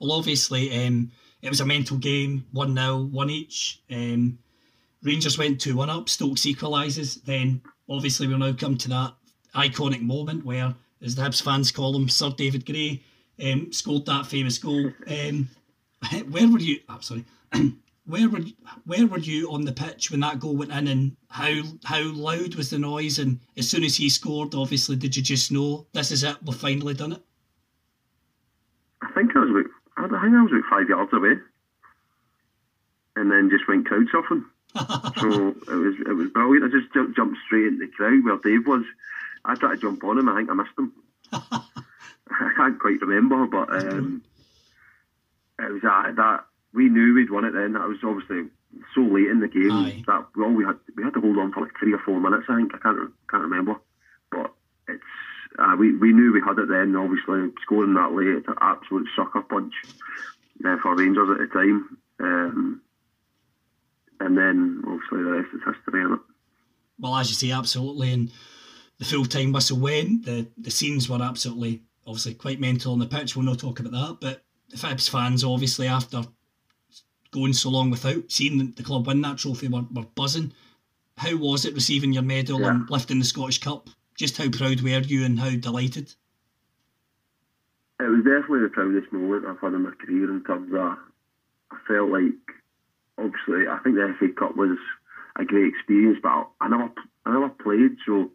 Well, obviously, um, it was a mental game, 1 0, 1 each. Um, Rangers went 2 1 up, Stokes equalises. Then, obviously, we'll now come to that iconic moment where, as the Hibs fans call him, Sir David Gray um, scored that famous goal. Um, <laughs> where were you? I'm oh, sorry. <clears throat> where were where were you on the pitch when that goal went in, and how how loud was the noise? And as soon as he scored, obviously, did you just know this is it? We've finally done it. I think I was about I think I was about five yards away, and then just went crowd surfing. <laughs> so it was it was brilliant. I just jumped, jumped straight into the crowd where Dave was. I tried to jump on him. I think I missed him. <laughs> I can't quite remember, but um, it was uh, that we knew we'd won it. Then that was obviously so late in the game Aye. that we all we had we had to hold on for like three or four minutes. I think I can't can't remember, but it's uh, we we knew we had it then. Obviously, scoring that late, it's an absolute sucker punch uh, for Rangers at the time. Um, and then obviously the rest is history. Isn't it? Well, as you say, absolutely. And the full time whistle went. The the scenes were absolutely, obviously, quite mental on the pitch. We'll not talk about that. But the Hibs fans, obviously, after going so long without seeing the club win that trophy, were, were buzzing. How was it receiving your medal yeah. and lifting the Scottish Cup? Just how proud were you and how delighted? It was definitely the proudest moment I've had in my career in terms of I felt like obviously I think the FA Cup was a great experience, but I never I never played, so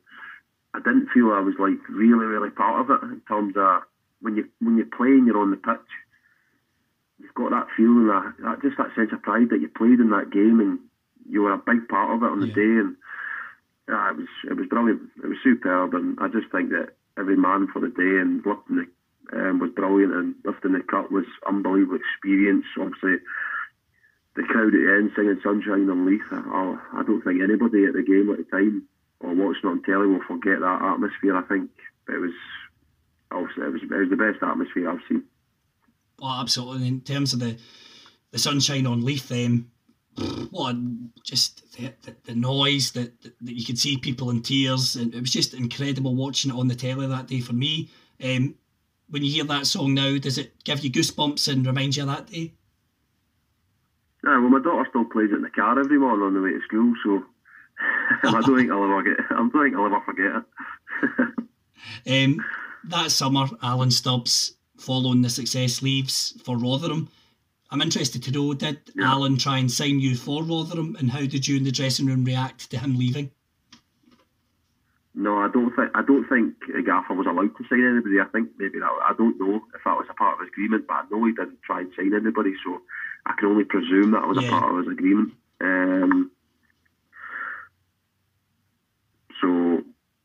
I didn't feel I was like really really part of it in terms of when you when you play and you're on the pitch, you've got that feeling that, that just that sense of pride that you played in that game and you were a big part of it on the yeah. day and yeah, it was it was brilliant. It was superb, and I just think that every man for the day and lifting the um, was brilliant, and lifting the cup was unbelievable experience. Obviously, the crowd at the end singing "Sunshine on Leith." I, I don't think anybody at the game at the time or watching on telly will forget that atmosphere. I think it was obviously it was, it was the best atmosphere I've seen. Well, absolutely. In terms of the the sunshine on Leith, um, what just the, the, the noise that, that, you could see people in tears, and it was just incredible watching it on the telly that day for me. Um, when you hear that song now, does it give you goosebumps and remind you of that day? Yeah, well, my daughter still plays it in the car every morning on the way to school, so I don't think I'll ever get. I don't think I'll ever forget it. <laughs> um, that summer, Alan Stubbs, following the success, leaves for Rotherham. I'm interested to know: Did yeah. Alan try and sign you for Rotherham, and how did you in the dressing room react to him leaving? No, I don't think I don't think Gaffer was allowed to sign anybody. I think maybe that I don't know if that was a part of his agreement, but I know he didn't try and sign anybody. So I can only presume that was yeah. a part of his agreement. Um, so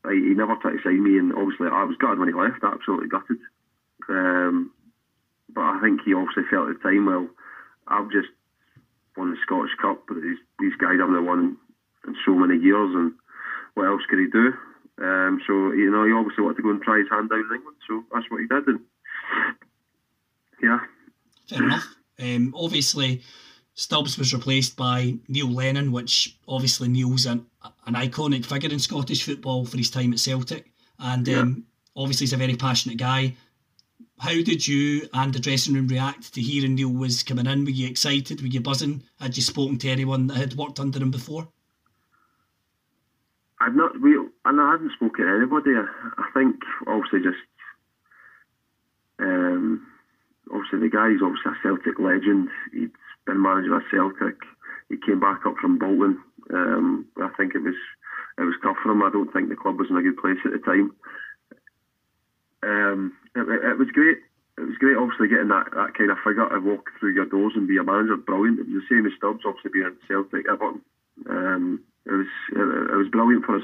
he never tried to sign me, and obviously I was gutted when he left. Absolutely gutted. Um, but I think he obviously felt at the time, well, I've just won the Scottish Cup, but these these guys haven't won in so many years, and what else could he do? Um, so you know, he obviously wanted to go and try his hand down in England, so that's what he did, and yeah. Fair enough. Um, obviously, Stubbs was replaced by Neil Lennon, which obviously Neil's an, an iconic figure in Scottish football for his time at Celtic, and yeah. um, obviously he's a very passionate guy. How did you and the dressing room react to hearing Neil was coming in? Were you excited? Were you buzzing? Had you spoken to anyone that had worked under him before? I've not real, and I hadn't spoken to anybody. I, I think obviously just um, obviously the guy's obviously a Celtic legend. He'd been manager at Celtic. He came back up from Bolton. Um, I think it was it was tough for him. I don't think the club was in a good place at the time. Um, it, it, was great. It was great, obviously, getting that, that kind of figure to walk through your doors and be a manager. Brilliant. It was the same as Stubbs, obviously, being at Celtic. Um, it was it, it, was brilliant for us.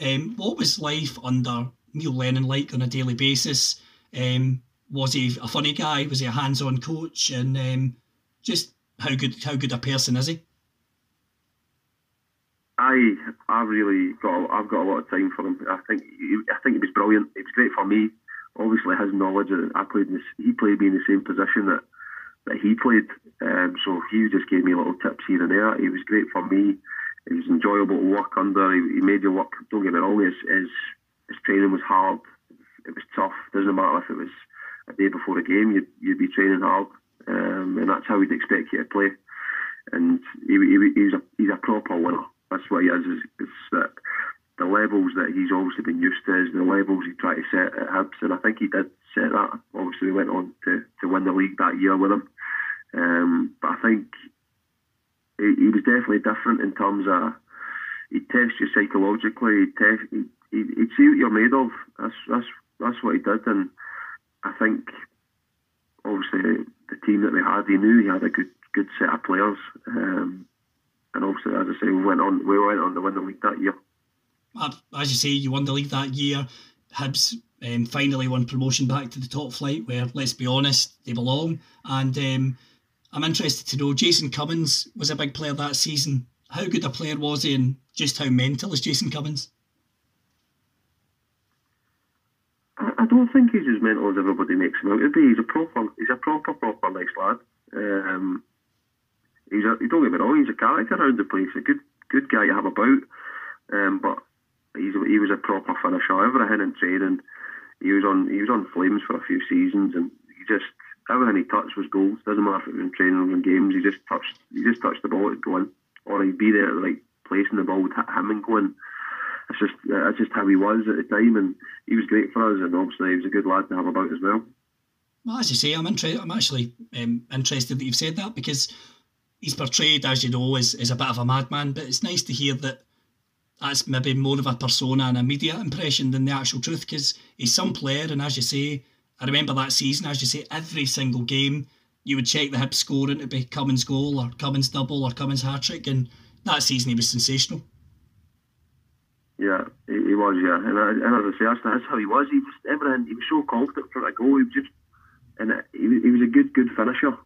Um, what was life under Neil Lennon like on a daily basis? Um, was he a funny guy? Was he a hands-on coach? And um, just how good how good a person is he? I I really got I've got a lot of time for him. I think I think he was brilliant. It was great for me. Obviously, his knowledge. Of, I played in this, he played me in the same position that that he played. Um, so he just gave me little tips here and there. He was great for me. It was enjoyable to work under. He, he made you work. Don't get me wrong. His, his his training was hard. It was tough. Doesn't matter if it was a day before a game. You'd you'd be training hard, um, and that's how he'd expect you to play. And he, he, he's a he's a proper winner. That's what he is. Is, is that the levels that he's obviously been used to is the levels he tried to set at Hibs, and I think he did set that. Obviously, he went on to, to win the league that year with him. Um, but I think he, he was definitely different in terms of he tests you psychologically. He'd, test, he'd, he'd see what you're made of. That's that's that's what he did, and I think obviously the team that we had, he knew he had a good good set of players. Um, and obviously, as I say, we went on we went on to win the league that year. As you say, you won the league that year. Hibs um, finally won promotion back to the top flight, where let's be honest, they belong. And um, I'm interested to know, Jason Cummings was a big player that season. How good a player was he, and just how mental is Jason Cummings? I, don't think he's as mental as everybody makes him out to be. He's a proper, he's a proper, proper nice lad. Um, he's a, don't get me wrong, he's a character around the place, a good, good guy to have about. Um, but he's he was a proper finisher. Everything in training, he was on he was on flames for a few seasons, and he just everything he touched was goals. Doesn't matter if it was in training or in games. He just touched he just touched the ball, it'd go in, or he'd be there at the right place, and the ball would hit him and go in. It's just that's just how he was at the time, and he was great for us, and obviously he was a good lad to have about as well. Well, as you say, I'm interested. I'm actually um, interested that you've said that because he's portrayed, as you know, as, as a bit of a madman. But it's nice to hear that that's maybe more of a persona and a media impression than the actual truth because he's some player. And as you say, I remember that season, as you say, every single game you would check the Hibs score and it'd be Cummings' goal or Cummings' double or Cummings' hat trick. And that season he was sensational. Yeah, he, he was, yeah. And, I, and as I say, that's, that's how he was. He just, everything, he was so confident for a goal. He was just, and he, he was a good, good finisher.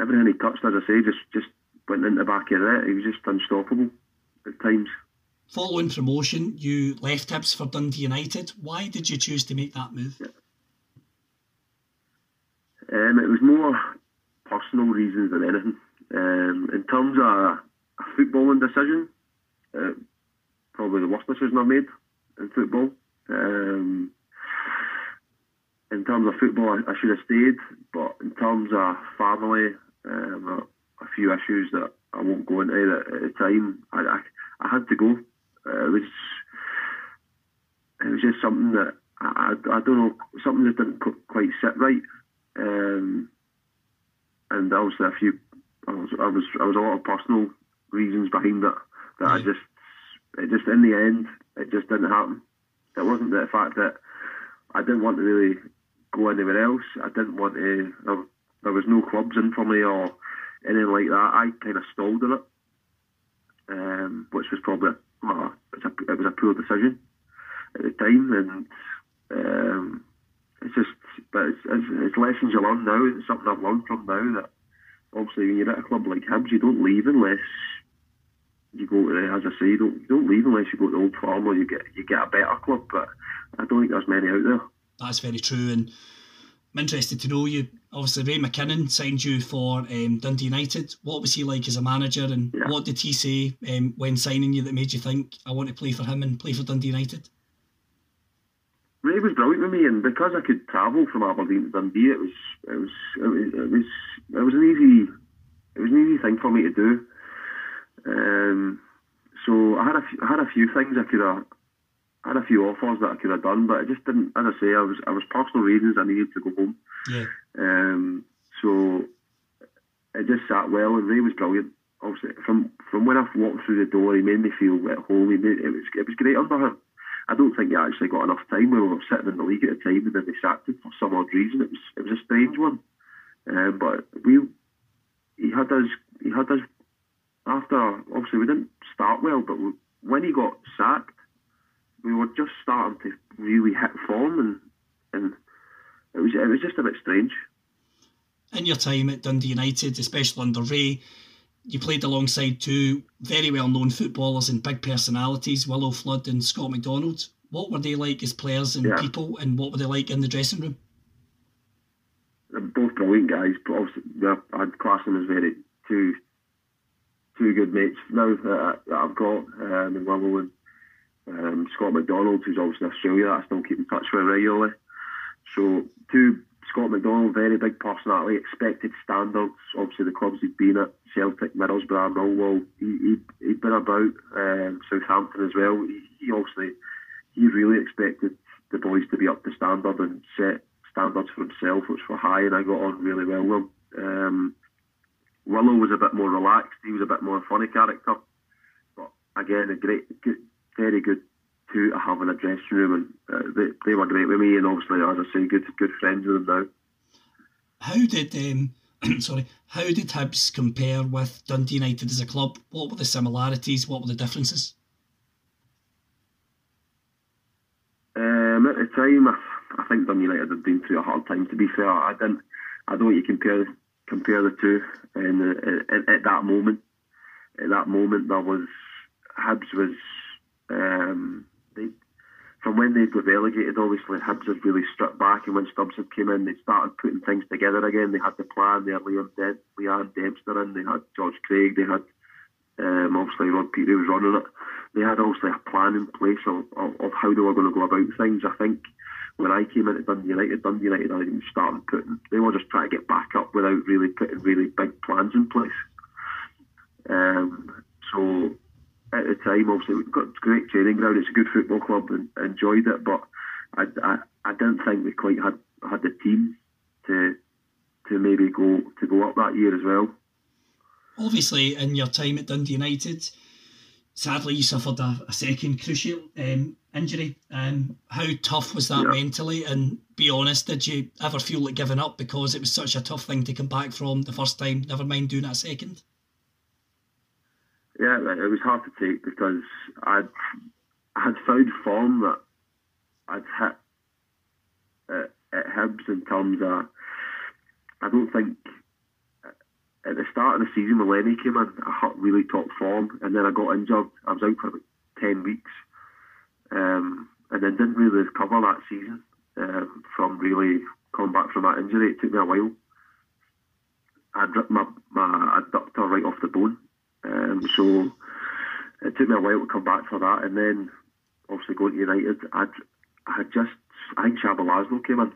Everything he touched, as I say, just, just went into the back of it. He was just unstoppable at times. Following promotion, you left Hibs for Dundee United. Why did you choose to make that move? Um, it was more personal reasons than anything. Um, in terms of a footballing decision, uh, probably the worst decision I've made in football. Um, in terms of football, I, I, should have stayed, but in terms of family, um, a, a, few issues that I won't go into at, the time, I, I, I had to go. Uh, it was it was just something that I, I, I don't know something that didn't quite sit right, um, and obviously a few I was I was I was a lot of personal reasons behind that that I just it just in the end it just didn't happen. It wasn't the fact that I didn't want to really go anywhere else. I didn't want to. There, was no clubs in for me or anything like that. I kind of stalled on it, um, which was probably well, it was a, it was a poor decision at the time, and um, it's just, but it's, it's, it's, lessons you learn now. It's something I've learned from now that obviously when you're at a club like Hibs, you don't leave unless you go to, as I say, you don't you don't leave unless you go to Old Firm or you get you get a better club. But I don't think there's many out there. That's very true, and I'm interested to know you. Obviously, Ray McKinnon signed you for um, Dundee United. What was he like as a manager, and yeah. what did he say um, when signing you that made you think I want to play for him and play for Dundee United? Ray was brilliant with me, and because I could travel from Aberdeen to Dundee, it was it was it was it was, it was an easy it was an easy thing for me to do. Um, so I had a few, I had a few things I could have I had a few offers that I could have done, but I just didn't. As I say, I was I was personal reasons I needed to go home. Yeah. Um. So it just sat well, and Ray was brilliant. Obviously, from from when I walked through the door, he made me feel at home. He made it was it was great under him. I don't think he actually got enough time we were sitting in the league at the time, and then they sacked him for some odd reason. It was it was a strange one, um, but we he had us he had us after obviously we didn't start well, but we, when he got sacked, we were just starting to really hit form, and and it was it was just a bit strange. in your time at Dundee United, especially under Ray, you played alongside two very well known footballers and big personalities, Willo Flood and Scott McDonald. What were they like as players and Yeah. people, and what were they like in the dressing room? They're both brilliant guys, but obviously yeah, I'd class them as very two two good mates now that, that I've got, um, and Willo and um, Scott McDonald, who's obviously in Australia, I still keep in touch with regularly. So two Scott McDonald, very big personality, expected standards. Obviously the clubs he'd been at, Celtic, Middlesbrough, Millwall. He, he, he'd been about um, Southampton as well. He, he obviously he really expected the boys to be up to standard and set standards for himself, which were high, and I got on really well with him. Um, Willo was a bit more relaxed. He was a bit more funny character, but again, a great, very good to have in a dressing room, and uh, they, they were great with me, and obviously, as I say, good good friends with them now. How did um, <clears throat> sorry, how did Hibs compare with Dundee United as a club? What were the similarities? What were the differences? Um, at the time, I, I think Dundee United had been through a hard time. To be fair, I didn't. I don't want you compare compare the two. And uh, at, at that moment, at that moment, there was Hibs was um, they, from when they got relegated. Obviously, Hibs had really stripped back, and when Stubbs had came in, they started putting things together again. They had the plan. They had Liam Dent, Leeann Dempster in. They had George Craig. They had um, obviously Rod Petrie was running it. They had obviously a plan in place of, of, of how they were going to go about things. I think when I came into Dundee United, Dundee United hadn't even started putting. They were just trying to get back up without really putting really big plans in place. Um, so at the time, obviously, we've got great training ground. It's a good football club, and I enjoyed it. But I, I, I didn't think we quite had had the team to to maybe go to go up that year as well. Obviously, in your time at Dundee United, sadly you suffered a, a second crucial um, injury. Um, how tough was that Yeah. mentally? And be honest, did you ever feel like giving up because it was such a tough thing to come back from the first time? Never mind doing that second. Yeah, it was hard to take because I'd I had found form that I'd hit at, at Hibs in terms of I don't think at the start of the season when Lenny came in, I hit really top form, and then I got injured. I was out for about ten weeks, um, and then didn't really recover that season um, from really coming back from that injury. It took me a while. I ripped my my adductor right off the bone. Um, so it took me a while to come back for that, and then obviously going to United, I'd I had just I think Csaba Laszlo came in.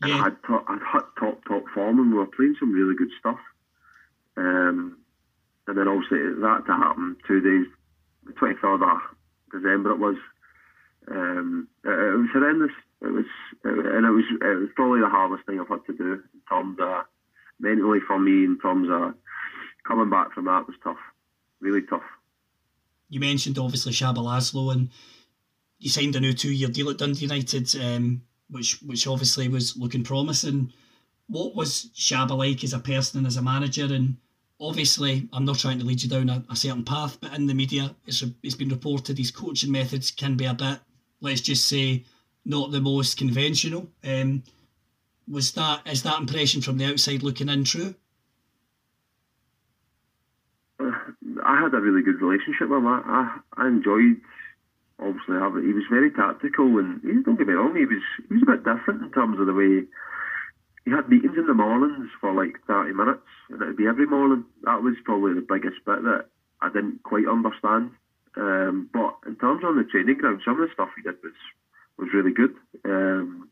And Yeah. I had to, I'd hit top top form, and we were playing some really good stuff. Um, and then obviously that to happen two days, the twenty third of December it was. Um, it, it was horrendous. It was, it, and it was it was probably the hardest thing I've had to do in terms of mentally for me. In terms of coming back from that was tough, really tough. You mentioned obviously Csaba Laszlo and you signed a new two year deal at Dundee United, um, which which obviously was looking promising. What was Csaba like as a person and as a manager? And obviously, I'm not trying to lead you down a, a certain path, but in the media, it's, it's been reported his coaching methods can be a bit, let's just say, not the most conventional. Um, was that is that impression from the outside looking in true? I had a really good relationship with him. I, I, I enjoyed obviously having. He was very tactical, and he, don't get me wrong, he was he was a bit different in terms of the way he had meetings in the mornings for like thirty minutes, and it would be every morning. That was probably the biggest bit that I didn't quite understand. Um, but in terms of the training ground, some of the stuff he did was was really good. Um,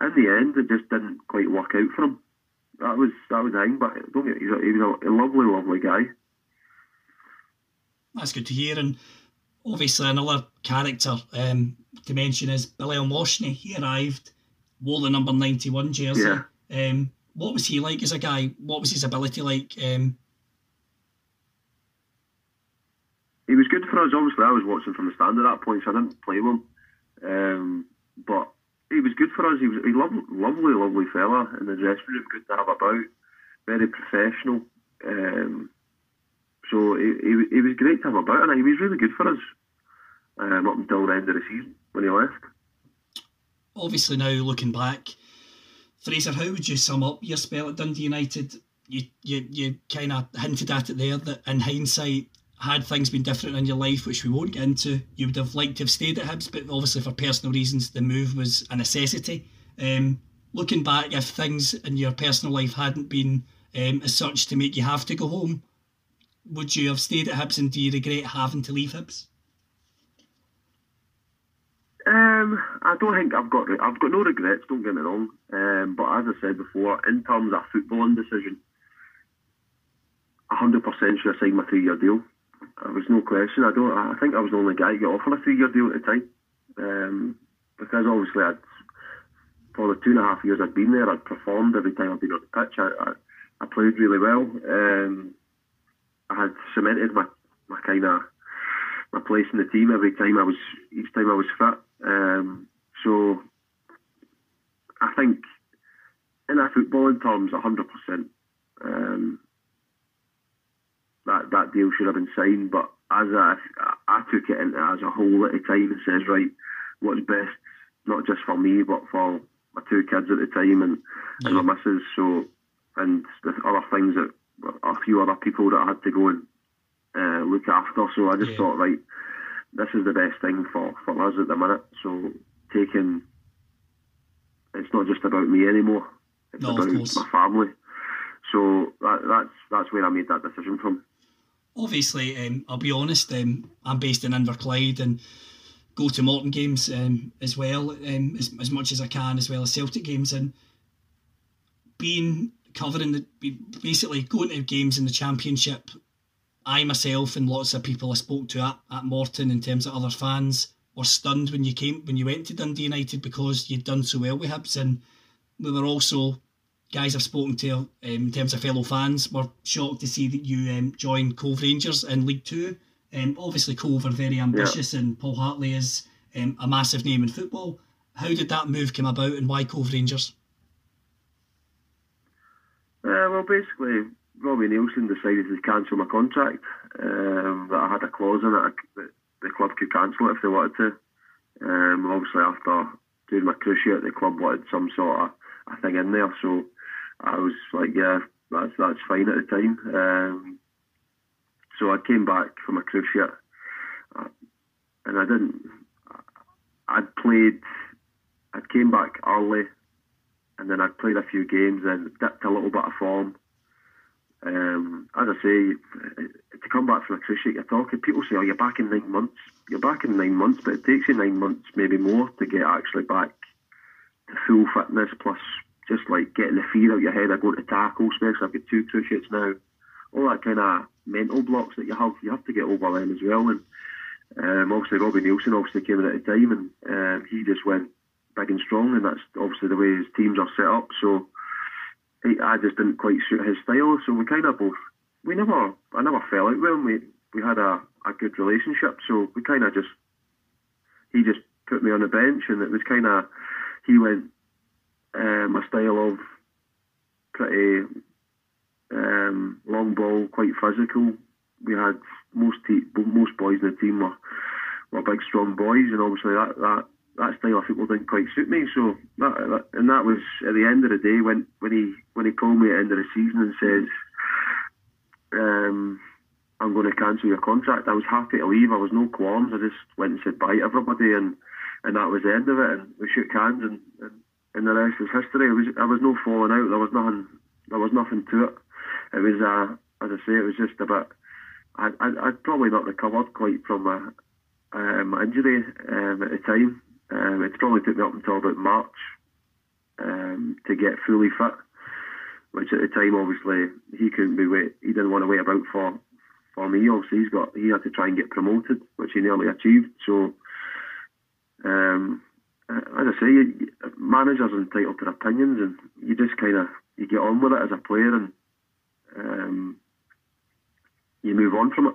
in the end, it just didn't quite work out for him. That was that was the. But don't get, he's a, he was a lovely, lovely guy. That's good to hear. And obviously, another character um, to mention is Billy O'Moshney. He arrived, wore the number 91 jersey. Yeah. Um, what was he like as a guy? What was his ability like? Um, he was good for us. Obviously, I was watching from the stand at that point, so I didn't play with him. Um, but he was good for us. He was a lovely, lovely, lovely fella in the dressing room. Good to have about. Very professional. Um, so he, he, he was great to have about, and he was really good for us um, up until the end of the season when he left. obviously, now looking back, Fraser, how would you sum up your spell at Dundee United? You you, you kind of hinted at it there that in hindsight, had things been different in your life, which we won't get into, you would have liked to have stayed at Hibs, but obviously for personal reasons, the move was a necessity. Um, looking back, if things in your personal life hadn't been um, as such to make you have to go home, would you have stayed at Hibs and do you regret having to leave Hibs? Um, I don't think I've got I've got no regrets. Don't get me wrong. Um, but as I said before, in terms of footballing decision, hundred percent should have signed my three year deal. There was no question. I don't. I think I was the only guy to get offered a three year deal at the time, um, because obviously I'd for the two and a half years I'd been there, I'd performed every time I'd been on the pitch. I, I, I played really well. Um, I had cemented my, my kind of my place in the team every time I was each time I was fit. Um, so I think in a footballing terms, hundred um, percent that that deal should have been signed. But as I I took it into as a whole at the time and says right, what's best not just for me but for my two kids at the time and, yeah. and my missus. So and the other things that a few other people that I had to go and uh, look after. So I just yeah. thought, right, this is the best thing for, for us at the minute. So taking, it's not just about me anymore. It's no, about my family. So that, that's that's where I made that decision from. Obviously, um, I'll be honest. Um, I'm based in Inverclyde and go to Morton games um, as well, um, as, as much as I can, as well as Celtic games. And being covering the basically going to games in the Championship I myself and lots of people I spoke to at, at Morton in terms of other fans were stunned when you came when you went to Dundee United because you'd done so well with Hibs and we were also guys I've spoken to um, in terms of fellow fans were shocked to see that you um, joined Cove Rangers in League Two. Um, obviously Cove are very ambitious yeah. and Paul Hartley is um, a massive name in football. How did that move come about and why Cove Rangers? Uh, well, basically, Robbie Neilson decided to cancel my contract. Um, that I had a clause in it that the club could cancel it if they wanted to. Um, obviously, after doing my cruciate, the club wanted some sort of a thing in there, so I was like, yeah, that's that's fine at the time. Um, so I came back from my cruciate, uh, and I didn't. I'd played. I came back early, and then I'd played a few games and dipped a little bit of form um, as I say, to come back from a cruciate, you're talking. People say, "Oh, you're back in nine months." You're back in nine months, but it takes you nine months, maybe more, to get actually back to full fitness. Plus, just like getting the fear out of your head of going to tackle. Especially, I've got two cruciates now. All that kind of mental blocks that you have, you have to get over them as well. And um, obviously, Robbie Neilson obviously came in at the time, and um, he just went big and strong, and that's obviously the way his teams are set up. So I just didn't quite suit his style. So we kind of both, we never, I never fell out with him. We, we had a, a good relationship. So we kind of just, he just put me on the bench and it was kind of, he went um, style of pretty um, long ball, quite physical. We had most te- most boys in the team were, were big, strong boys, and obviously that, that that style of football didn't quite suit me. So that, that, and that was at the end of the day when when he when he called me at the end of the season and says, um, "I'm going to cancel your contract." I was happy to leave. I was no qualms. I just went and said bye to everybody, and and that was the end of it. And we shook hands, and and, and the rest is history. It was there was no falling out. There was nothing. There was nothing to it. It was uh, as I say, it was just a bit. I, I, I'd probably not recovered quite from my, my injury um, at the time. Um, it's probably took me up until about March um, to get fully fit, which at the time obviously he couldn't be wait. He didn't want to wait about for for me. Obviously he's got he had to try and get promoted, which he nearly achieved. So, um, as I say, managers are entitled to their opinions, and you just kind of you get on with it as a player, and um, you move on from it.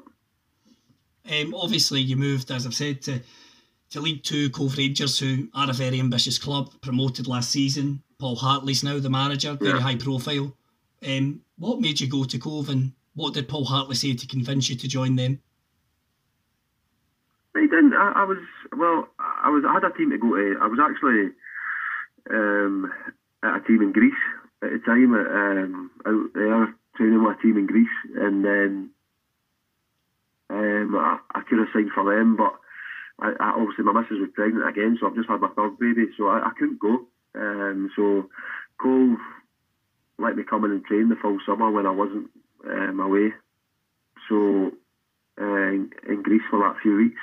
Um, obviously, you moved, as I've said, to to League Two Cove Rangers, who are a very ambitious club, promoted last season. Paul Hartley's now the manager, very yeah. high profile. Um, what made you go to Cove, and what did Paul Hartley say to convince you to join them? He didn't. I, I was well. I was. I had a team to go to. I was actually. Um, at a team in Greece at the time, um, out there training with a team in Greece, and then um, I, I could have signed for them, but I, I, obviously my missus was pregnant again, so I've just had my third baby, so I, I couldn't go. Um, so Cove let me come in and train the full summer when I wasn't um, away. So uh, in, in Greece for that few weeks.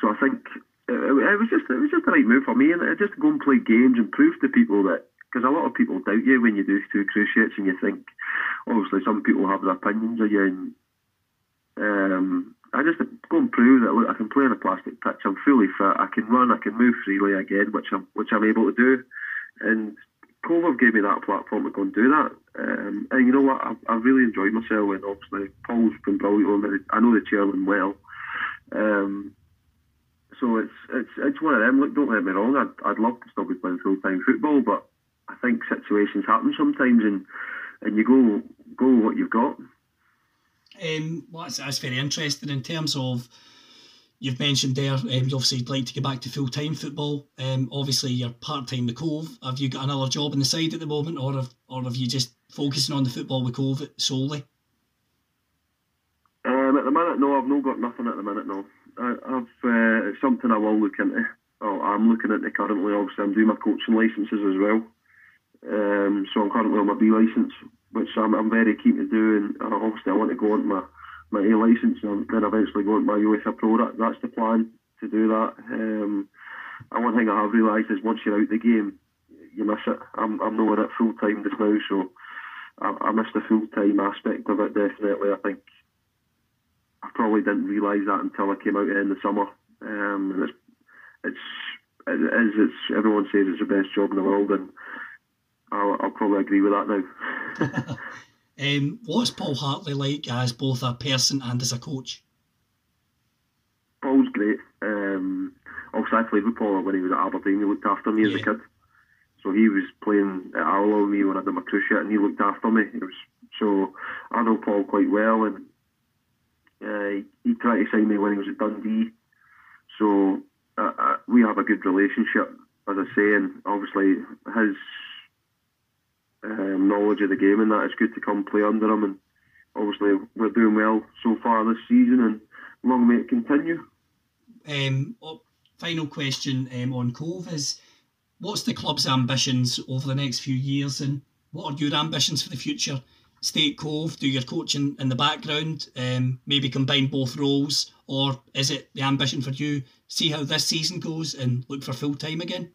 So I think it, it, was just it was just the right move for me, and just to go and play games and prove to people that because a lot of people doubt you when you do two cruciates, and you think obviously some people have their opinions of you, and um, I just go and prove that look, I can play on a plastic pitch. I'm fully fit. I can run. I can move freely again, which I'm which I'm able to do. And Cove gave me that platform to go and do that. Um, and you know what? I, I really enjoyed myself. And obviously, Paul's been brilliant. I know the chairman well. Um, so it's it's it's one of them. Look, don't get me wrong. I'd, I'd love to still be playing full time football, but I think situations happen sometimes, and and you go go what you've got. Um, well, that's, that's very interesting in terms of you've mentioned there. Um, obviously, you'd like to get back to full time football. Um, obviously, you're part time with Cove. Have you got another job on the side at the moment, or have or have you just focusing on the football with Cove solely? Um, at the minute, no, I've not got nothing at the minute. No, I, have uh, it's something I will look into. Oh, I'm looking into currently. Obviously, I'm doing my coaching licences as well. Um, so I'm currently on my B licence, which I'm, I'm very keen to do. And obviously, I want to go on my my A licence and then eventually go on my UEFA Pro. That, that's the plan to do that. Um, and one thing I have realised is once you're out the game, you miss it. I'm I'm nowhere at full time just now, so I, I missed the full time aspect of it definitely. I think I probably didn't realise that until I came out in the summer. Um, and it's it's it is it's everyone says it's the best job in the world, and I'll, I'll probably agree with that now. <laughs> um, what's Paul Hartley like as both a person and as a coach? Paul's great. Um, obviously, I played with Paul when he was at Aberdeen. He looked after me yeah. as a kid. So he was playing at Arlo with me when I did my cruciate, and he looked after me. It was so I know Paul quite well, and uh, he tried to sign me when he was at Dundee. So uh, uh, we have a good relationship, as I say, and obviously his um, knowledge of the game and that it's good to come play under him. And obviously we're doing well so far this season, and long may it continue. Um, oh, final question um, on Cove is what's the club's ambitions over the next few years, and what are your ambitions for the future? Stay at Cove, do your coaching in the background, um, maybe combine both roles, or is it the ambition for you see how this season goes and look for full time again?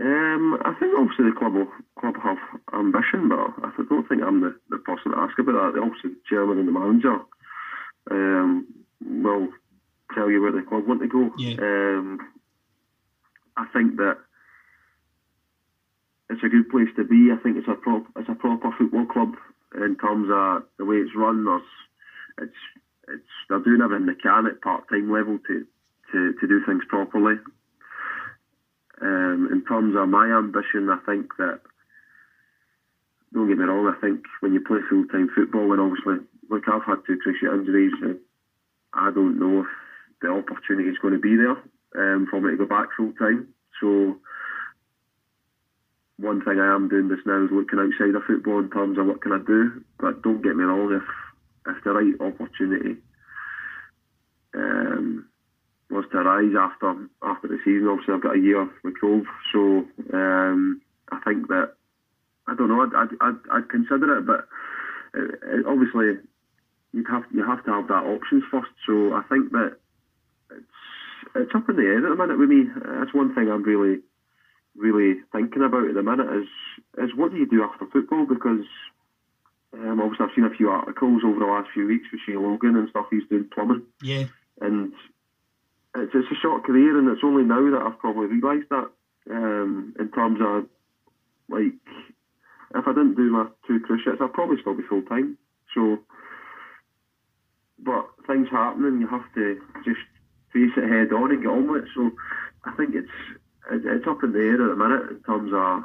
Um, I think obviously the club will, club have ambition, but I don't think I'm the, the person to ask about that. Obviously, the chairman and the manager um, will tell you where the club want to go. Yeah. Um, I think that it's a good place to be. I think it's a prop, it's a proper football club in terms of the way it's run. There's, it's it's they're doing everything they can at part time level to, to, to do things properly. Um, in terms of my ambition, I think that don't get me wrong. I think when you play full time football, and obviously, look, I've had two cruciate injuries. I don't know if the opportunity is going to be there um, for me to go back full time. So one thing I am doing just now is looking outside of football in terms of what can I do. But don't get me wrong, if if the right opportunity um, was to rise after after the season, obviously I've got a year with Cove, so um, I think that I don't know. I'd I'd, I'd, I'd consider it, but it, it, obviously you'd have you have to have that options first. So I think that it's it's up in the air at the minute with me. That's one thing I'm really really thinking about at the minute is is what do you do after football because um, obviously, I've seen a few articles over the last few weeks with Shane Logan and stuff. He's doing plumbing. Yeah. And it's, it's a short career, and it's only now that I've probably realised that. Um, in terms of like, if I didn't do my two cruciates, I'd probably still be full time. So, but things happen, and you have to just face it head on and get on with it. So, I think it's it's up in the air at the minute in terms of.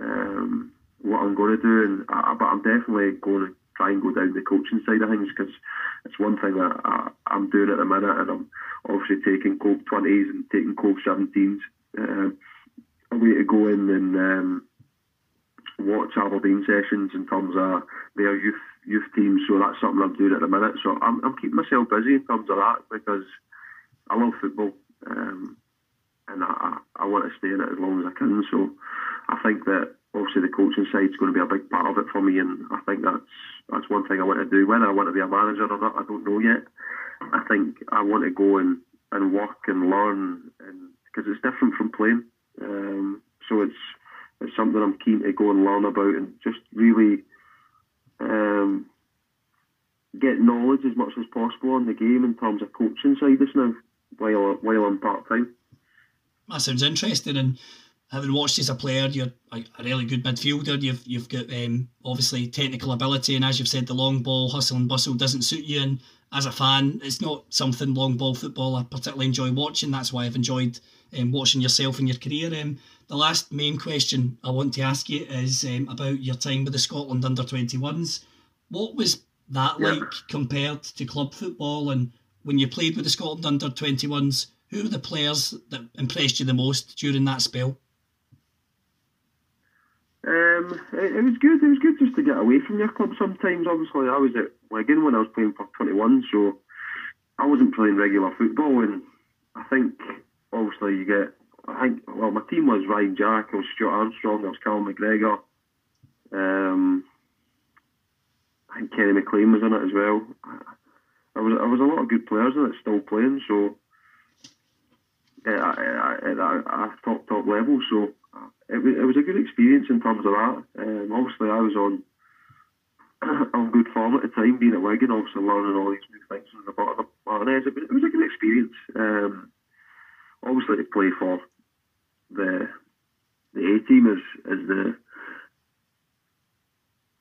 Um, what I'm going to do, and I, but I'm definitely going to try and go down the coaching side of things because it's one thing that I, am doing at the minute, and I'm obviously taking Cove 20s and taking Cove 17s uh, away me to go in and um, watch Aberdeen sessions in terms of their youth youth teams. So that's something I'm doing at the minute. So I'm, I'm keeping myself busy in terms of that because I love football um, and I, I want to stay in it as long as I can. So I think that obviously the coaching side is going to be a big part of it for me, and I think that's that's one thing I want to do. Whether I want to be a manager or not, I don't know yet. I think I want to go and, and work and learn, and because it's different from playing. Um, so it's it's something I'm keen to go and learn about, and just really um, get knowledge as much as possible on the game in terms of coaching side just now while while I'm part time. That sounds interesting, and having watched as a player, you're a, really good midfielder. You've you've got um, obviously technical ability, and as you've said, the long ball hustle and bustle doesn't suit you. And as a fan, it's not something long ball football I particularly enjoy watching. That's why I've enjoyed um, watching yourself and your career. Um, the last main question I want to ask you is um, about your time with the Scotland under 21s. What was that like compared to club football? And when you played with the Scotland under 21s, who were the players that impressed you the most during that spell? Um, it, it was good. It was good just to get away from your club sometimes. Obviously, I was at Wigan when I was playing for 21, so I wasn't playing regular football. And I think, obviously, you get. I think, well, my team was Ryan Jack, I was Stuart Armstrong, I was Callum McGregor. Um, I think Kenny McLean was in it as well. I was, there was a lot of good players in it still playing, so yeah, at a top top level. So it was, it was a good experience in terms of that. Um, obviously, I was on <clears throat> on good form at the time, being at Wigan, obviously learning all these new things in the bottom of. It it was a good experience. Um, obviously, to play for the the A team is is the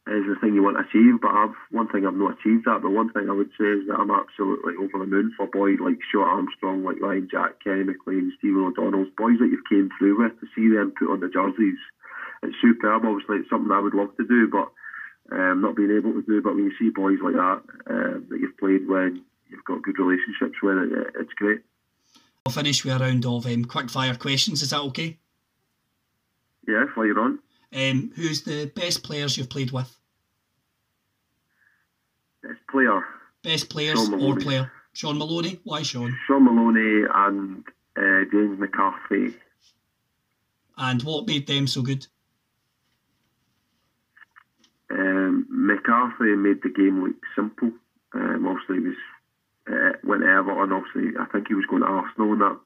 is the thing you want to achieve. But I've one thing I've not achieved that. But one thing I would say is that I'm absolutely over the moon for boys like Stuart Armstrong, like Ryan Jack, Kenny McLean, Stephen O'Donnell's boys that you've came through with to see them put on the jerseys. It's superb. Obviously, it's something I would love to do, but um, not being able to do. But when you see boys like that um, that you've played when you've got good relationships with, it, it's great. I'll finish with a round of um, quick fire questions. Is that okay? Yeah, fire on. Um, who's the best players you've played with? Best player, Best players or player? Shaun Maloney. Why Shaun? Shaun Maloney and uh, James McCarthy. And what made them so good? Um, McCarthy made the game look simple. Um, obviously, he was uh, went to Everton. Obviously, I think he was going to Arsenal and that,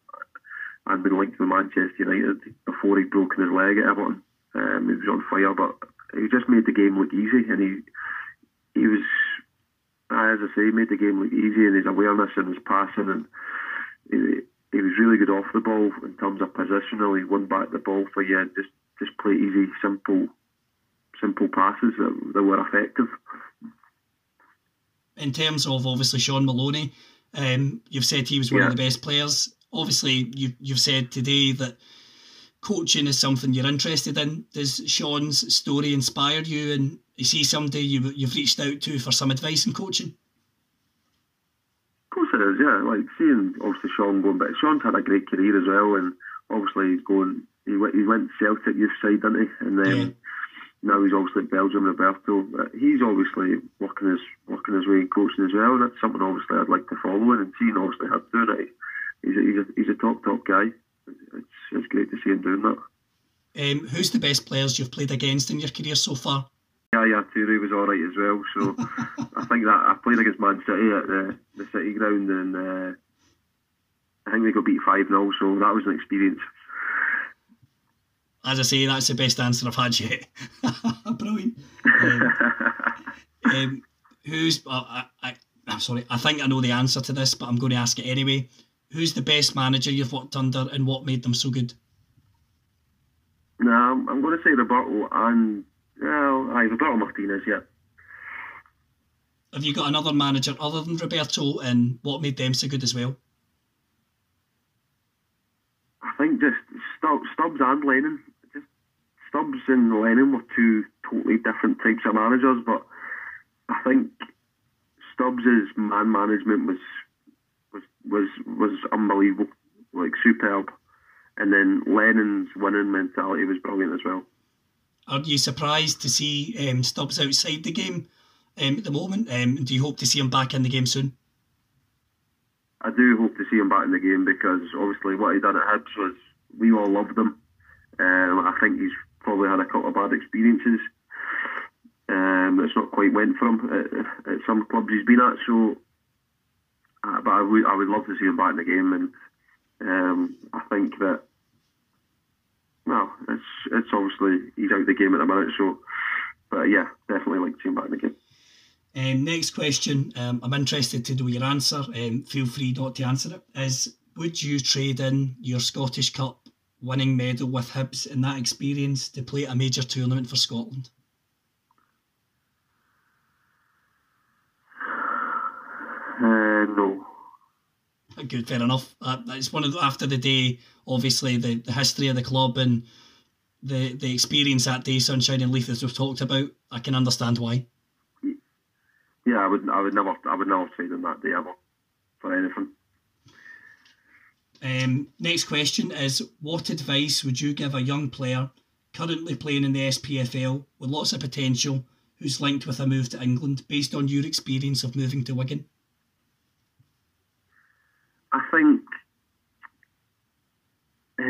and been linked with Manchester United before he'd broken his leg at Everton. Um, he was on fire, but he just made the game look easy, and he he was, uh, as I say, made the game look easy, and his awareness and his passing, and he, he was really good off the ball in terms of positional. He won back the ball for you, and just just play easy, simple, simple passes that, that were effective. In terms of obviously Shaun Maloney, um, you've said he was one Yeah. of the best players. Obviously, you, you've said today that coaching is something you're interested in. Does Shaun's story inspire you, and is he somebody you, you've reached out to for some advice in coaching? Of course it is, yeah. Like seeing obviously Shaun going, but Shaun's had a great career as well, and obviously he's going. He went, he went Celtic youth side, didn't he? And then Yeah. now he's obviously at Belgium, Roberto. But he's obviously working his working his way in coaching as well. And that's something obviously I'd like to follow in and seeing obviously him doing it. He's a, he's a, he's a top top guy. It's it's great to see him doing that. Um, who's the best players you've played against in your career so far? Yeah, yeah, Toure was all right as well. So <laughs> I think that I played against Man City at the, the City ground, and uh, I think they got beat five 0 So that was an experience. As I say, that's the best answer I've had yet. <laughs> Brilliant. Um, <laughs> um, who's? Uh, I, I, I'm sorry. I think I know the answer to this, but I'm going to ask it anyway. Who's the best manager you've worked under, and what made them so good? no, I'm, I'm going to say Roberto and well, aye, Roberto Martinez. Yeah, Have you got another manager other than Roberto, and what made them so good as well? I think just Stubbs, Stubbs and Lennon. Just Stubbs and Lennon were two totally different types of managers, but I think Stubbs's man management was was was unbelievable, like superb. And then Lennon's winning mentality was brilliant as well. Are you surprised to see um, Stubbs outside the game um, at the moment? Um, do you hope to see him back in the game soon? I do hope to see him back in the game because obviously what he done at Hibs was we all loved him. Um, I think he's probably had a couple of bad experiences. Um, it's not quite went for him at, at some clubs he's been at. So, uh, but I would I would love to see him back in the game, and um, I think that well, it's it's obviously he's out the game at the minute. So, but yeah, definitely like to see him back in the game. Um, next question, um, I'm interested to know your answer. Um, feel free not to answer it. Is would you trade in your Scottish Cup winning medal with Hibs and that experience to play a major tournament for Scotland? Uh, no. Good, fair enough. Uh, it's one of the, after the day, obviously the, the history of the club and the the experience that day, Sunshine and Leith, as we've talked about. I can understand why. Yeah, I would. I would never. I would never trade in that day ever for anything. Um, next question is: What advice would you give a young player currently playing in the SPFL with lots of potential, who's linked with a move to England, based on your experience of moving to Wigan? I think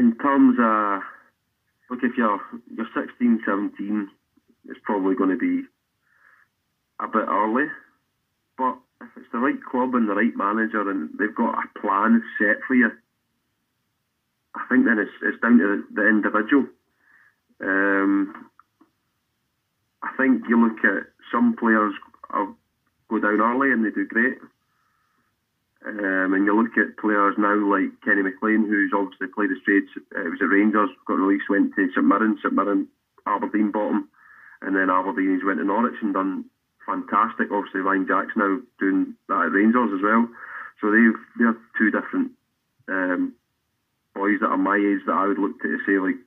in terms of look if you're you're 16, 17, it's probably going to be a bit early. But if it's the right club and the right manager and they've got a plan set for you, I think then it's it's down to the, individual. Um, I think you look at some players go down early and they do great. Um, and you look at players now like Kenny McLean, who's obviously played the straight. Uh, was at Rangers, got released, went to St Mirren, St Mirren, Aberdeen bottom, and then Aberdeen he's went to Norwich and done fantastic. Obviously, Ryan Jack's now doing that at Rangers as well. So they've they're two different um, boys that are my age that I would look to say like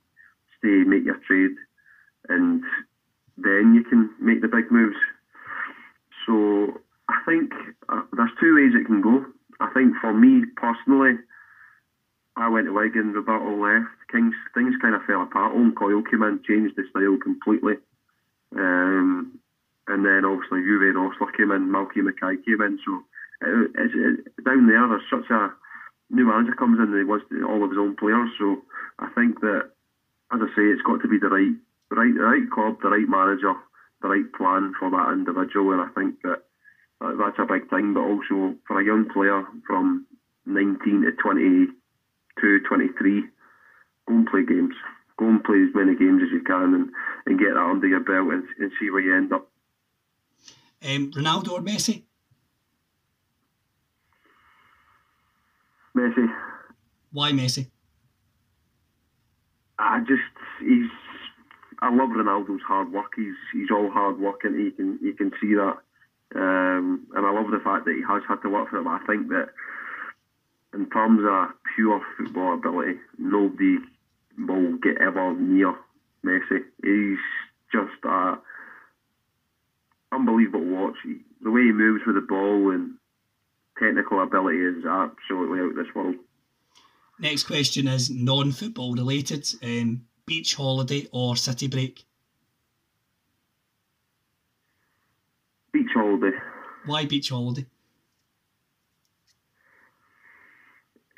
stay, make your trade, and then you can make the big moves. So I think uh, there's two ways it can go. I think for me personally, I went to Wigan, Roberto left, Kings, things kind of fell apart. Owen Coyle came in, changed the style completely. Um, and then obviously Uwe Rosler came in, Malky Mackay came in. So it, it's, it, down there, there's such a new manager comes in he wants all of his own players. So I think that, as I say, it's got to be the right, right, the right club, the right manager, the right plan for that individual. And I think that that's a big thing. But also for a young player from 19 to 22, 23, go and play games. Go and play as many games as you can and, and get that under your belt and, and see where you end up. Um, Ronaldo or Messi? Messi. Why Messi? I just he's. I love Ronaldo's hard work. He's he's all hard work, and you can you can see that. Um, and I love the fact that he has had to work for it. But I think that in terms of pure football ability, nobody will get ever near Messi. He's just a unbelievable watch. He, the way he moves with the ball and technical ability is absolutely out of this world. Next question is non-football related. Um, beach holiday or city break? Beach holiday. Why beach holiday?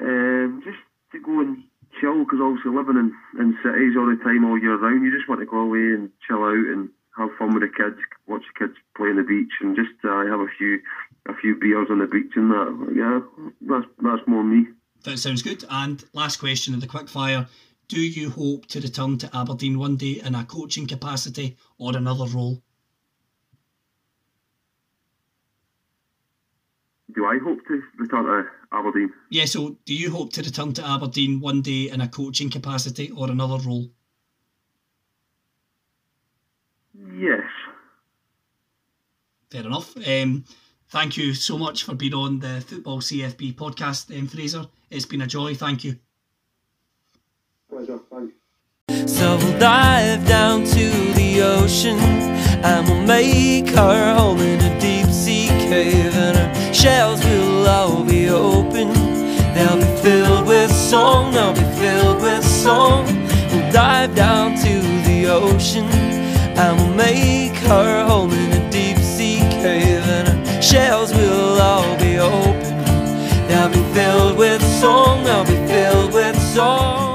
Um, just to go and chill because obviously living in, in cities all the time all year round, you just want to go away and chill out and have fun with the kids, watch the kids play on the beach, and just uh, have a few a few beers on the beach and that. Yeah, that's that's more me. That sounds good. And last question of the quickfire: Do you hope to return to Aberdeen one day in a coaching capacity or another role? Do I hope to return to Aberdeen? Yeah. So, do you hope to return to Aberdeen one day in a coaching capacity or another role? Yes. Fair enough. Um, thank you so much for being on the Football CFB podcast, um, Fraser. It's been a joy. Thank you. Pleasure. Thanks. So we'll dive down to the ocean and we'll make our home in a deep sea cave shells will all be open. They'll be filled with song, they'll be filled with song. We'll dive down to the ocean and we'll make our home in a deep sea cave, and our shells will all be open. They'll be filled with song, they'll be filled with song.